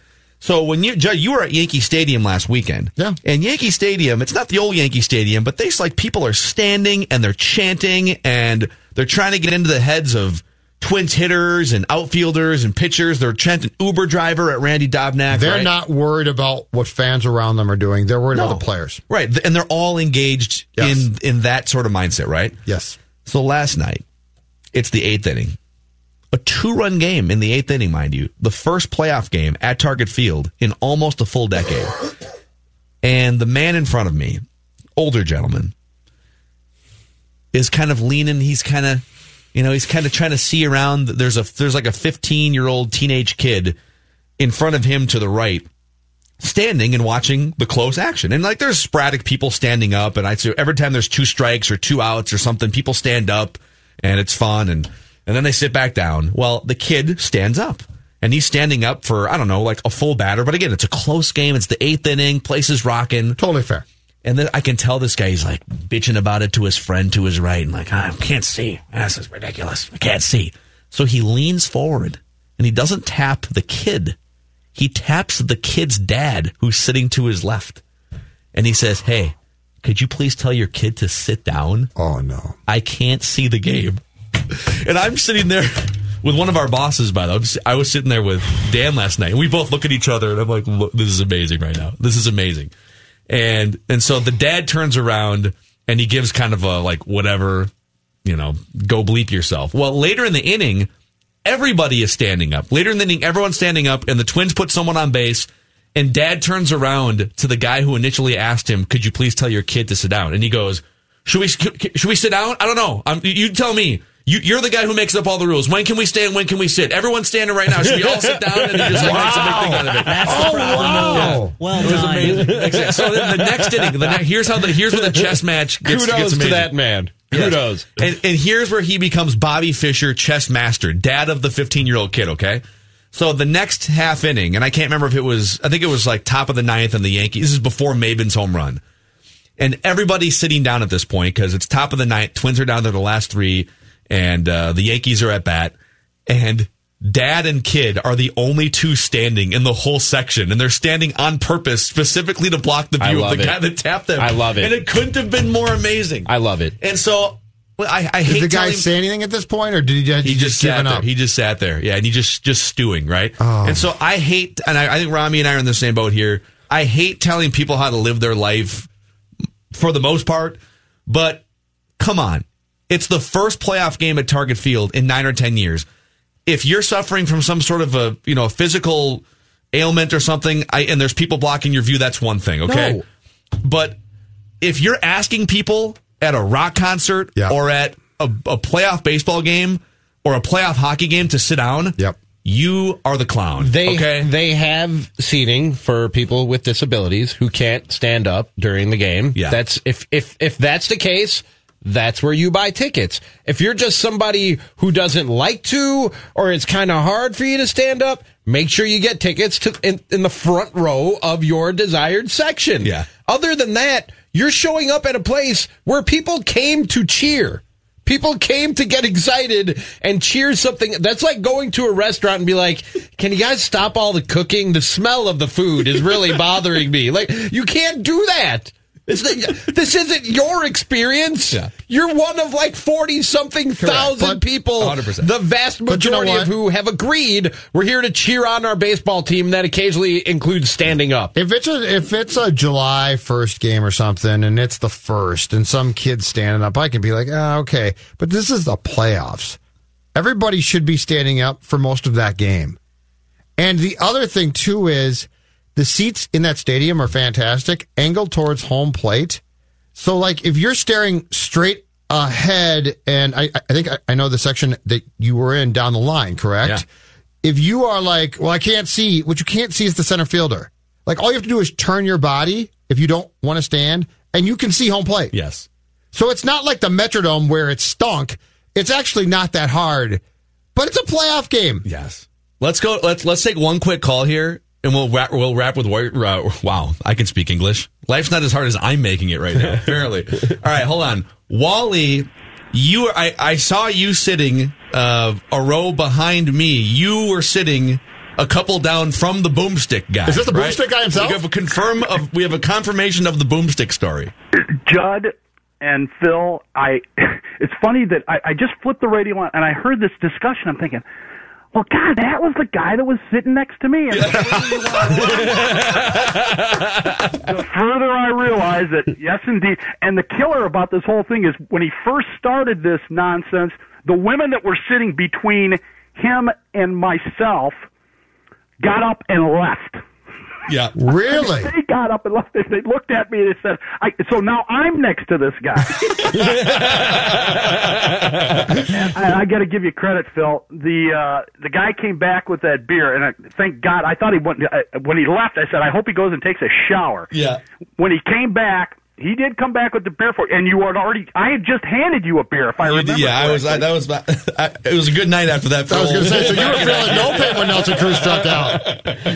So when you Judd, you were at Yankee Stadium last weekend, Yeah. and Yankee Stadium, it's not the old Yankee Stadium, but they like people are standing and they're chanting and they're trying to get into the heads of Twins hitters and outfielders and pitchers. They're chanting Uber driver at Randy Dobnak. They're right? not worried about what fans around them are doing. They're worried about the players. Right. And they're all engaged Yes. in in that sort of mindset, right? Yes. So last night, it's the eighth inning. A two run game in the eighth inning, mind you. The first playoff game at Target Field in almost a full decade. And the man in front of me, older gentleman, is kind of leaning. He's kind of, you know, he's kind of trying to see around. There's a there's like a 15 year old teenage kid in front of him to the right, standing and watching the close action. And like there's sporadic people standing up, and I see every time there's two strikes or two outs or something, people stand up, and it's fun, and and then they sit back down. Well, the kid stands up. And he's standing up for, I don't know, like a full batter. But again, it's a close game. It's the eighth inning. Place is rocking. Totally fair. And then I can tell this guy, he's like bitching about it to his friend to his right and like, ah, I can't see. This is ridiculous. I can't see. So he leans forward and he doesn't tap the kid. He taps the kid's dad who's sitting to his left. And he says, Hey, could you please tell your kid to sit down? Oh, no. I can't see the game. And I'm sitting there with one of our bosses, by the way. I was sitting there with Dan last night, and we both look at each other, and I'm like, look, this is amazing right now. This is amazing. And and so the dad turns around and he gives kind of a like whatever, you know, go bleep yourself. Well, later in the inning, everybody is standing up. Later in the inning, everyone's standing up, and the Twins put someone on base. And dad turns around to the guy who initially asked him, "Could you please tell your kid to sit down?" And he goes, "Should we should we sit down? I don't know. I'm, you tell me. You, you're the guy who makes up all the rules. When can we stand? When can we sit? Everyone's standing right now. Should we all sit down? And he just like makes a big thing out of it. That's oh, the problem. Yeah. Well it was done. amazing. So then the next inning, the ne- here's how the here's where the chess match gets, Kudos gets to that man. Yes. Kudos. And, and here's where he becomes Bobby Fischer, chess master, dad of the 15 year old kid. Okay. So the next half inning, and I can't remember if it was, I think it was like top of the ninth and the Yankees. This is before Maybin's home run. And everybody's sitting down at this point because it's top of the ninth. Twins are down to the last three, and uh, the Yankees are at bat. And dad and kid are the only two standing in the whole section, and they're standing on purpose specifically to block the view of the it. guy that tapped them. I love it. And it couldn't have been more amazing. I love it. And so well, I, I hate Did the guy telling- say anything at this point, or did he just, he just sat given there. up? He just sat there. Yeah, and he just just stewing, right? Oh. And so I hate, and I, I think Rami and I are in the same boat here. I hate telling people how to live their life for the most part, but come on, it's the first playoff game at Target Field in nine or ten years. If you're suffering from some sort of a you know physical ailment or something, I, and there's people blocking your view, that's one thing, okay? No. But if you're asking people at a rock concert Yeah. or at a, a playoff baseball game or a playoff hockey game to sit down, Yep. you are the clown. They okay? they have seating for people with disabilities who can't stand up during the game. Yeah. That's if if if that's the case, that's where you buy tickets. If you're just somebody who doesn't like to or it's kind of hard for you to stand up, make sure you get tickets to in, in the front row of your desired section. Yeah. Other than that, you're showing up at a place where people came to cheer. People came to get excited and cheer something. That's like going to a restaurant and be like, "Can you guys stop all the cooking? The smell of the food is really bothering me." Like, you can't do that. This isn't your experience. Yeah. You're one of like 40 something thousand But- people, 100%. the vast But you know majority of who have agreed we're here to cheer on our baseball team that occasionally includes standing up. If it's a if it's a July first game or something, and it's the first, and some kid's standing up, I can be like, ah, okay. But this is the playoffs. Everybody should be standing up for most of that game. And the other thing too is the seats in that stadium are fantastic, angled towards home plate. So like if you're staring straight ahead, and I, I think I, I know the section that you were in down the line, correct? Yeah. If you are like, well, I can't see, what you can't see is the center fielder. Like all you have to do is turn your body if you don't want to stand, and you can see home plate. yes. So it's not like the Metrodome where it's stunk. It's actually not that hard, but it's a playoff game. Yes. Let's go. Let's let's take one quick call here, and we'll wrap. We'll wrap with uh, wow. I can speak English. Life's not as hard as I'm making it right now. Apparently. All right, hold on, Wally. You, I, I saw you sitting uh, a row behind me. You were sitting a couple down from the boomstick guy. Is this the right? boomstick guy himself? We have a confirm of. We have a confirmation of the boomstick story. Judd and Phil, I it's funny that I, I just flipped the radio on and I heard this discussion. I'm thinking, well, God, that was the guy that was sitting next to me. And the further- I realize that, yes, indeed. And the killer about this whole thing is when he first started this nonsense, the women that were sitting between him and myself got up and left. Yeah. Really? They got up and left. They they looked at me and they said, I, "So now I'm next to this guy." and I, I got to give you credit, Phil. The uh, the guy came back with that beer, and I, thank God. I thought he went uh, when he left. I said, "I hope he goes and takes a shower." Yeah. When he came back, he did come back with the beer for, and you had already. I had just handed you a beer, if I remember. Yeah, I was. I, that was. I, it was a good night after that. I was going to say, so you were Phil. feeling no pain when Nelson Cruz struck out.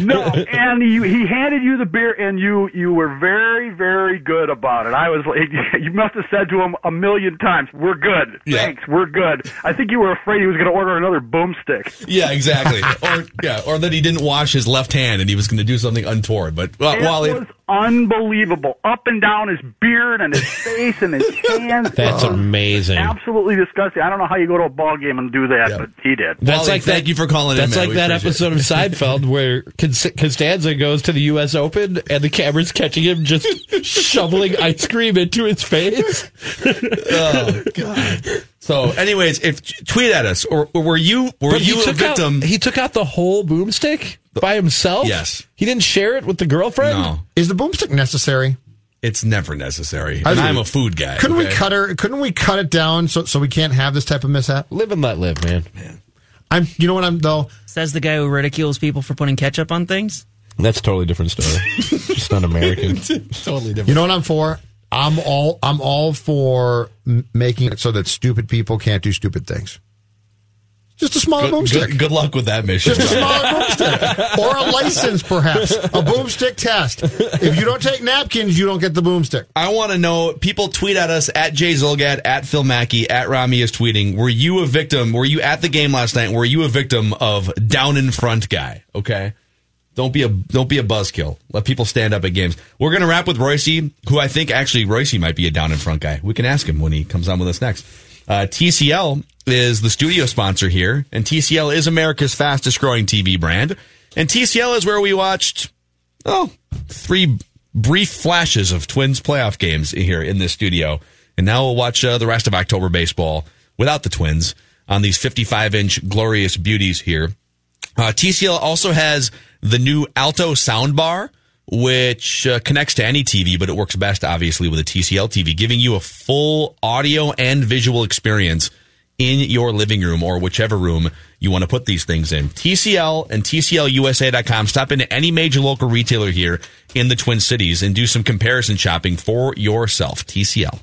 no, and you, he handed you the beer, and you you were very very good about it. I was like, you must have said to him a million times, "We're good, Yeah. thanks, we're good." I think you were afraid he was going to order another boomstick. Yeah, exactly. or yeah, or that he didn't wash his left hand and he was going to do something untoward. But well, it Wally, was unbelievable, up and down his beard and his face and his hands. That's It amazing. Absolutely disgusting. I don't know how you go to a ball game and do that, but he did. That's Wally, like thank that, you for calling in, That's man. like that appreciate episode of Seinfeld where Cons- Costanza goes to the U.S. Open and the camera's catching him just shoveling ice cream into his face. oh god. So, anyways, if tweet at us or, or were you were But you a victim? Out, he took out the whole boomstick by himself. Yes. he didn't share it with the girlfriend. no. Is the boomstick necessary? It's never necessary. I And do. I'm a food guy. Couldn't we cut her? Couldn't we cut it down so so we can't have this type of mishap? Live and let live, man. I'm. You know what I'm though. Says the guy who ridicules people for putting ketchup on things. That's a totally different story. Just not American. totally different. You know what I'm for? I'm all. I'm all for m- making it so that stupid people can't do stupid things. Just a smaller Good, boomstick. good, good luck with that mission. Just a smaller boomstick. Or a license, perhaps. A boomstick test. If you don't take napkins, you don't get the boomstick. I want to know. People tweet at us at Jay Zulgad, at Phil Mackey, at Rami is tweeting. Were you a victim? Were you at the game last night? Were you a victim of down in front guy? Okay, don't be a don't be a buzzkill. Let people stand up at games. We're gonna wrap with Reusse, who I think actually Reusse might be a down in front guy. We can ask him when he comes on with us next. Uh, TCL is the studio sponsor here, and TCL is America's fastest growing TV brand. And TCL is where we watched oh, three brief flashes of Twins playoff games here in this studio. And now we'll watch uh, the rest of October baseball without the Twins on these 55 inch glorious beauties here. Uh, TCL also has the new Alto soundbar, which uh, connects to any TV, but it works best, obviously, with a TCL TV, giving you a full audio and visual experience in your living room or whichever room you want to put these things in. TCL and TCLUSA.com. Stop into any major local retailer here in the Twin Cities and do some comparison shopping for yourself. TCL.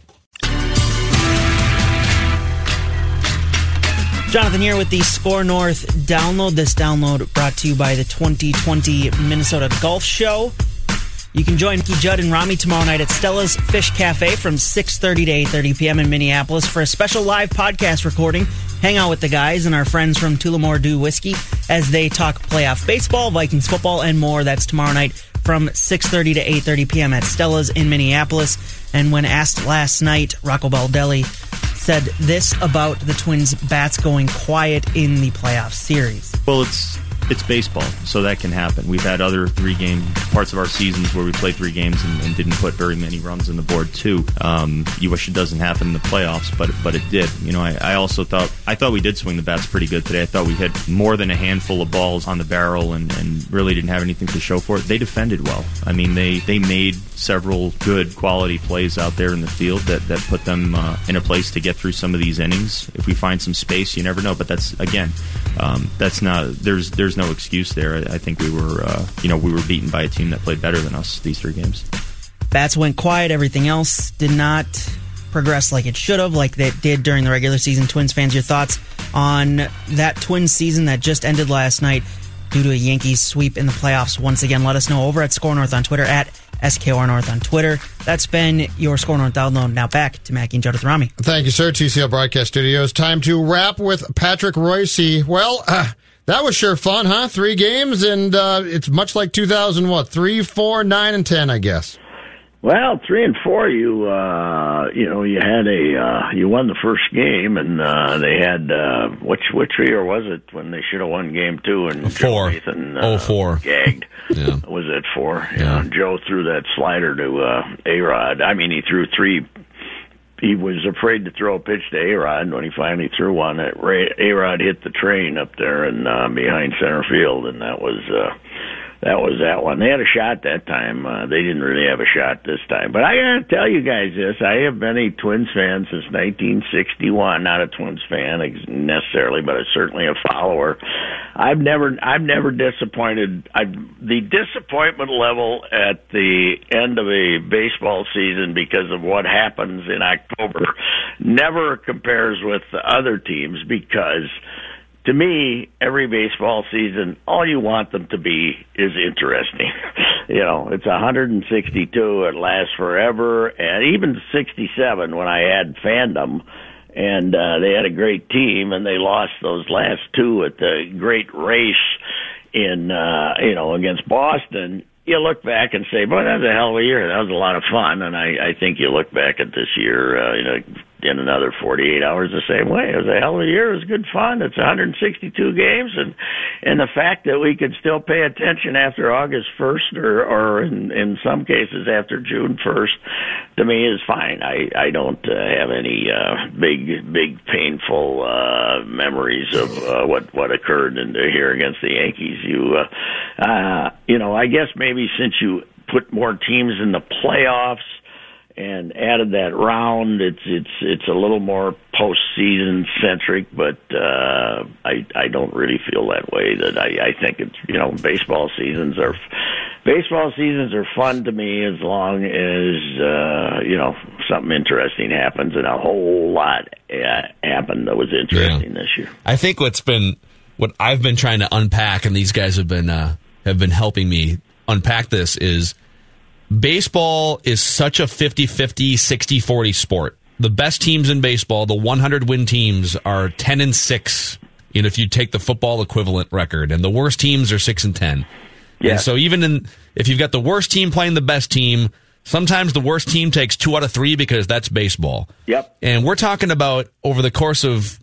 Jonathan here with the SKOR North download. This download brought to you by the 2020 Minnesota Golf Show. You can join Judd and Rami tomorrow night at Stella's Fish Cafe from 6.30 to 8.30 p.m. in Minneapolis for a special live podcast recording. Hang out with the guys and our friends from Tullamore Dew Whiskey as they talk playoff baseball, Vikings football, and more. That's tomorrow night from 6.30 to 8.30 p.m. at Stella's in Minneapolis. And when asked last night, Rocco Baldelli said this about the Twins' bats going quiet in the playoff series. Well, it's it's baseball, so that can happen. We've had other three game parts of our seasons where we played three games and, and didn't put very many runs on the board too. Um, you wish it doesn't happen in the playoffs, but but it did. You know, I, I also thought I thought we did swing the bats pretty good today. I thought we hit more than a handful of balls on the barrel and, and really didn't have anything to show for it. They defended well. I mean, they they made several good quality plays out there in the field that that put them uh, in a place to get through some of these innings. If we find some space, you never know. But that's again, um, that's not there's there's no excuse there. I, I think we were uh, you know we were beaten by a team that played better than us these three games. Bats went quiet. Everything else did not progress like it should have, like it did during the regular season. Twins fans, your thoughts on that Twins season that just ended last night due to a Yankees sweep in the playoffs? Once again, let us know over at SKOR North on Twitter at SKOR North on Twitter. That's been your SKOR North download. Now back to Mackey and Judith Rami. Thank you, sir. TCL Broadcast Studios. Time to wrap with Patrick Reusse. Well, uh, that was sure fun, huh? Three games, and uh, it's much like 2000, what? Three, four, nine, and 10, I guess. Well, three and four, you uh, you know, you had a uh, you won the first game, and uh, they had uh, which which year was it when they should have won game two and Four. Joe Nathan uh, Oh, four. gagged. Yeah. Was it four? Yeah. Joe threw that slider to uh, A Rod. I mean, he threw three. He was afraid to throw a pitch to A Rod. When he finally threw one, A Rod hit the train up there and uh, behind center field, and that was. Uh, that was that one. They had a shot that time. Uh, they didn't really have a shot this time. But I gotta tell you guys this: I have been a Twins fan since 1961. Not a Twins fan necessarily, but certainly a follower. I've never, I've never disappointed. I the disappointment level at the end of a baseball season because of what happens in October never compares with the other teams because to me, every baseball season, all you want them to be is interesting. you know, it's 162, it lasts forever, and even 67 when I had fandom, and uh, they had a great team, and they lost those last two at the great race in, uh, you know, against Boston. You look back and say, "Boy, that was a hell of a year. That was a lot of fun." And I, I think you look back at this year, uh, you know, in another 48 hours the same way. It was a hell of a year. It was good fun. It's 162 games, and and the fact that we could still pay attention after August 1st, or or in in some cases after June 1st, to me is fine. I I don't uh, have any uh, big big painful uh, memories of uh, what what occurred in here against the Yankees. You uh, uh, you know, I guess maybe since you put more teams in the playoffs and added that round. It's it's it's a little more postseason centric, but uh, I I don't really feel that way. That I I think it's you know baseball seasons are baseball seasons are fun to me as long as uh, you know something interesting happens, and a whole lot uh, happened that was interesting this year. I think what's been what I've been trying to unpack, and these guys have been uh, have been helping me unpack this is baseball is such a 50-50, 60-40 sport. The best teams in baseball, the 100 win teams, are 10 and six. You know, if you take the football equivalent record, and the worst teams are six and ten. Yeah. And so even in if you've got the worst team playing the best team, sometimes the worst team takes two out of three because that's baseball. Yep. And we're talking about over the course of,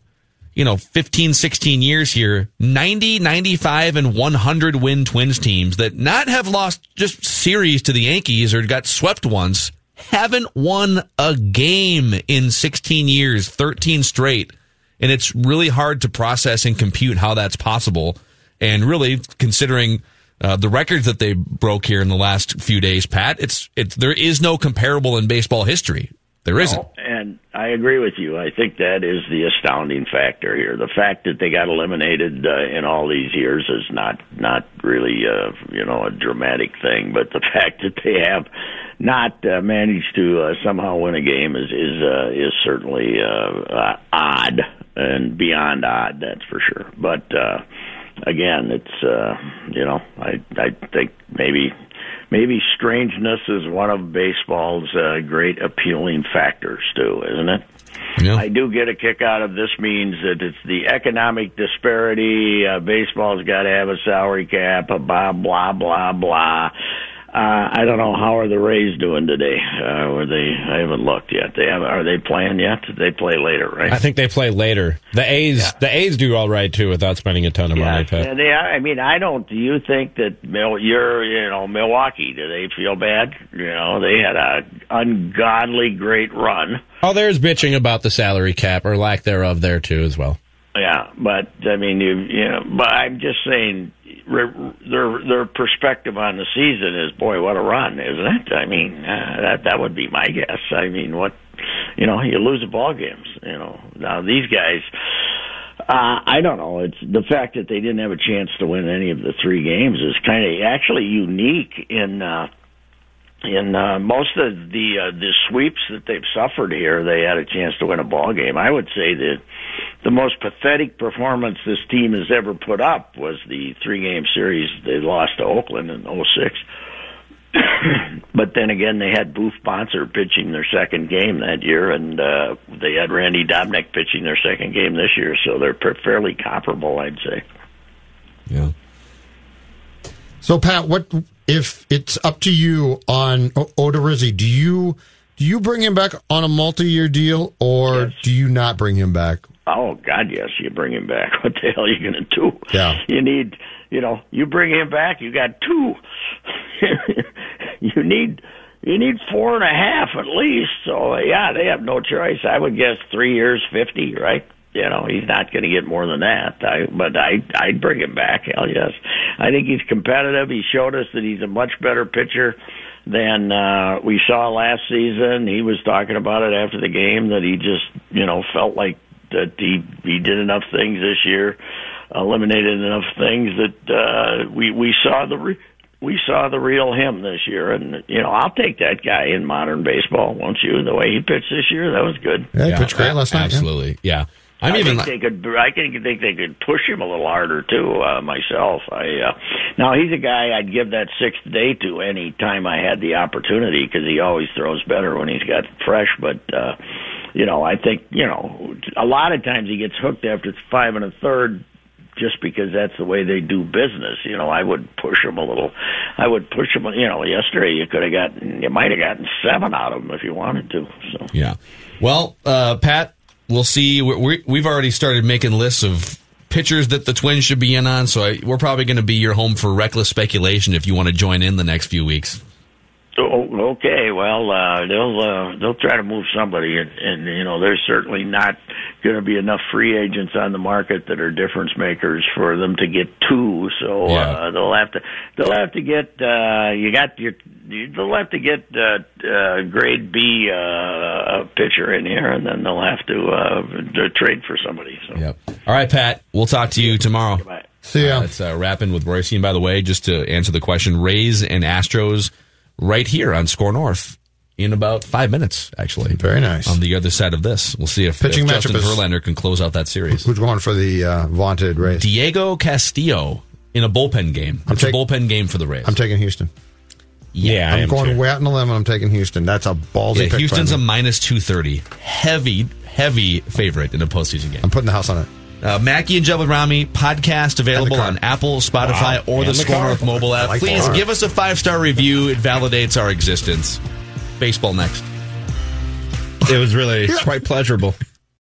you know, 15, 16 years here, 90, 95, and 100 win Twins teams that not have lost just series to the Yankees or got swept once, haven't won a game in 16 years, 13 straight. And it's really hard to process and compute how that's possible. And really, considering uh, the records that they broke here in the last few days, Pat, it's it's there is no comparable in baseball history. There isn't. And I agree with you. I think that is the astounding factor here. The fact that they got eliminated uh, in all these years is not not really uh, you know a dramatic thing, but the fact that they have not uh, managed to uh, somehow win a game is is uh, is certainly uh, uh, odd and beyond odd. That's for sure. But uh, again, it's uh, you know I I think maybe maybe strangeness is one of baseball's uh, great appealing factors too, isn't it? Yeah. I do get a kick out of this means that it's the economic disparity. Uh, baseball's got to have a salary cap. Blah blah blah blah. Uh, I don't know how are the Rays doing today. Uh, were they? I haven't looked yet. They have. Are they playing yet? They play later, right? I think they play later. The A's, the A's do all right too without spending a ton of money. Pat. And they, I mean, I don't. Do you think that Mil, you're, you know, Milwaukee? Do they feel bad? You know, they had a ungodly great run. Oh, there's bitching about the salary cap or lack thereof there too as well. Yeah, but I mean, you, you know, but I'm just saying, their their perspective on the season is, boy, what a run, isn't it? I mean, uh, that that would be my guess. I mean, what, you know, you lose the ball games. You know, now these guys. Uh, I don't know. It's the fact that they didn't have a chance to win any of the three games is kind of actually unique in uh, in uh, most of the uh, the sweeps that they've suffered here. They had a chance to win a ball game. I would say that the most pathetic performance this team has ever put up was the three game series they lost to Oakland in '06. but then again, they had Boof Bonser pitching their second game that year, and uh, they had Randy Dobnak pitching their second game this year, so they're fairly comparable, I'd say. Yeah. So, Pat, what if it's up to you on O- Odorizzi? Do you do you bring him back on a multi-year deal, or do you not bring him back? Oh God, yes, you bring him back. What the hell are you going to do? Yeah. You need, you know, you bring him back. You got two. you need, you need four and a half at least. So yeah, they have no choice. I would guess three years, fifty, right? You know, he's not going to get more than that. I, but I, I'd bring him back. Hell yes. I think he's competitive. He showed us that he's a much better pitcher than uh, we saw last season. He was talking about it after the game that he just, you know, felt like that he he did enough things this year, eliminated enough things that uh, we we saw the. Re- we saw the real him this year, and you know I'll take that guy in modern baseball, won't you? The way he pitched this year, that was good. Yeah, he pitched great last night. yeah. Absolutely. Yeah. I'm I even. think they could. I think think they could push him a little harder too. Uh, myself, I uh, now he's a guy I'd give that sixth day to any time I had the opportunity because he always throws better when he's got fresh. But uh, you know, I think you know a lot of times he gets hooked after five and a third. Just because that's the way they do business, you know, I would push him a little. I would push him. You know, yesterday you could have gotten, you might have gotten seven out of him if you wanted to. So Yeah. Well, uh, Pat, we'll see. We, we've already started making lists of pitchers that the Twins should be in on, so I, we're probably going to be your home for reckless speculation if you want to join in the next few weeks. Oh, okay. Well, uh, they'll uh, they'll try to move somebody, and, and you know they're certainly not going to be enough free agents on the market that are difference makers for them to get two. So Yeah. uh, they'll have to they'll have to get uh, you got your you- they'll have to get uh, uh, grade B uh, pitcher in here, and then they'll have to, uh, to trade for somebody. So. Yep. All right, Pat. We'll talk to you tomorrow. See ya. Uh, it's uh, wrapping with Reusse. And by the way, just to answer the question, Rays and Astros right here on SKOR North in about five minutes. Actually, very nice. On the other side of this, we'll see if, Pitching if matchup Justin Verlander can close out that series. Who's going for the uh, vaunted Rays? Diego Castillo in a bullpen game. I'm It's take- a bullpen game for the Rays. I'm taking Houston. Yeah, I I'm am going too. way out in the limb. and I'm taking Houston. That's a ballsy Yeah. Houston's a minus two thirty. Heavy, heavy favorite in a postseason game. I'm putting the house on it. Uh, Mackey and Judd with Rami podcast available on Apple, Spotify, Wow. or the the SKOR. North mobile app. Like Please give us a five star review. It validates our existence. Baseball next. It was really quite pleasurable.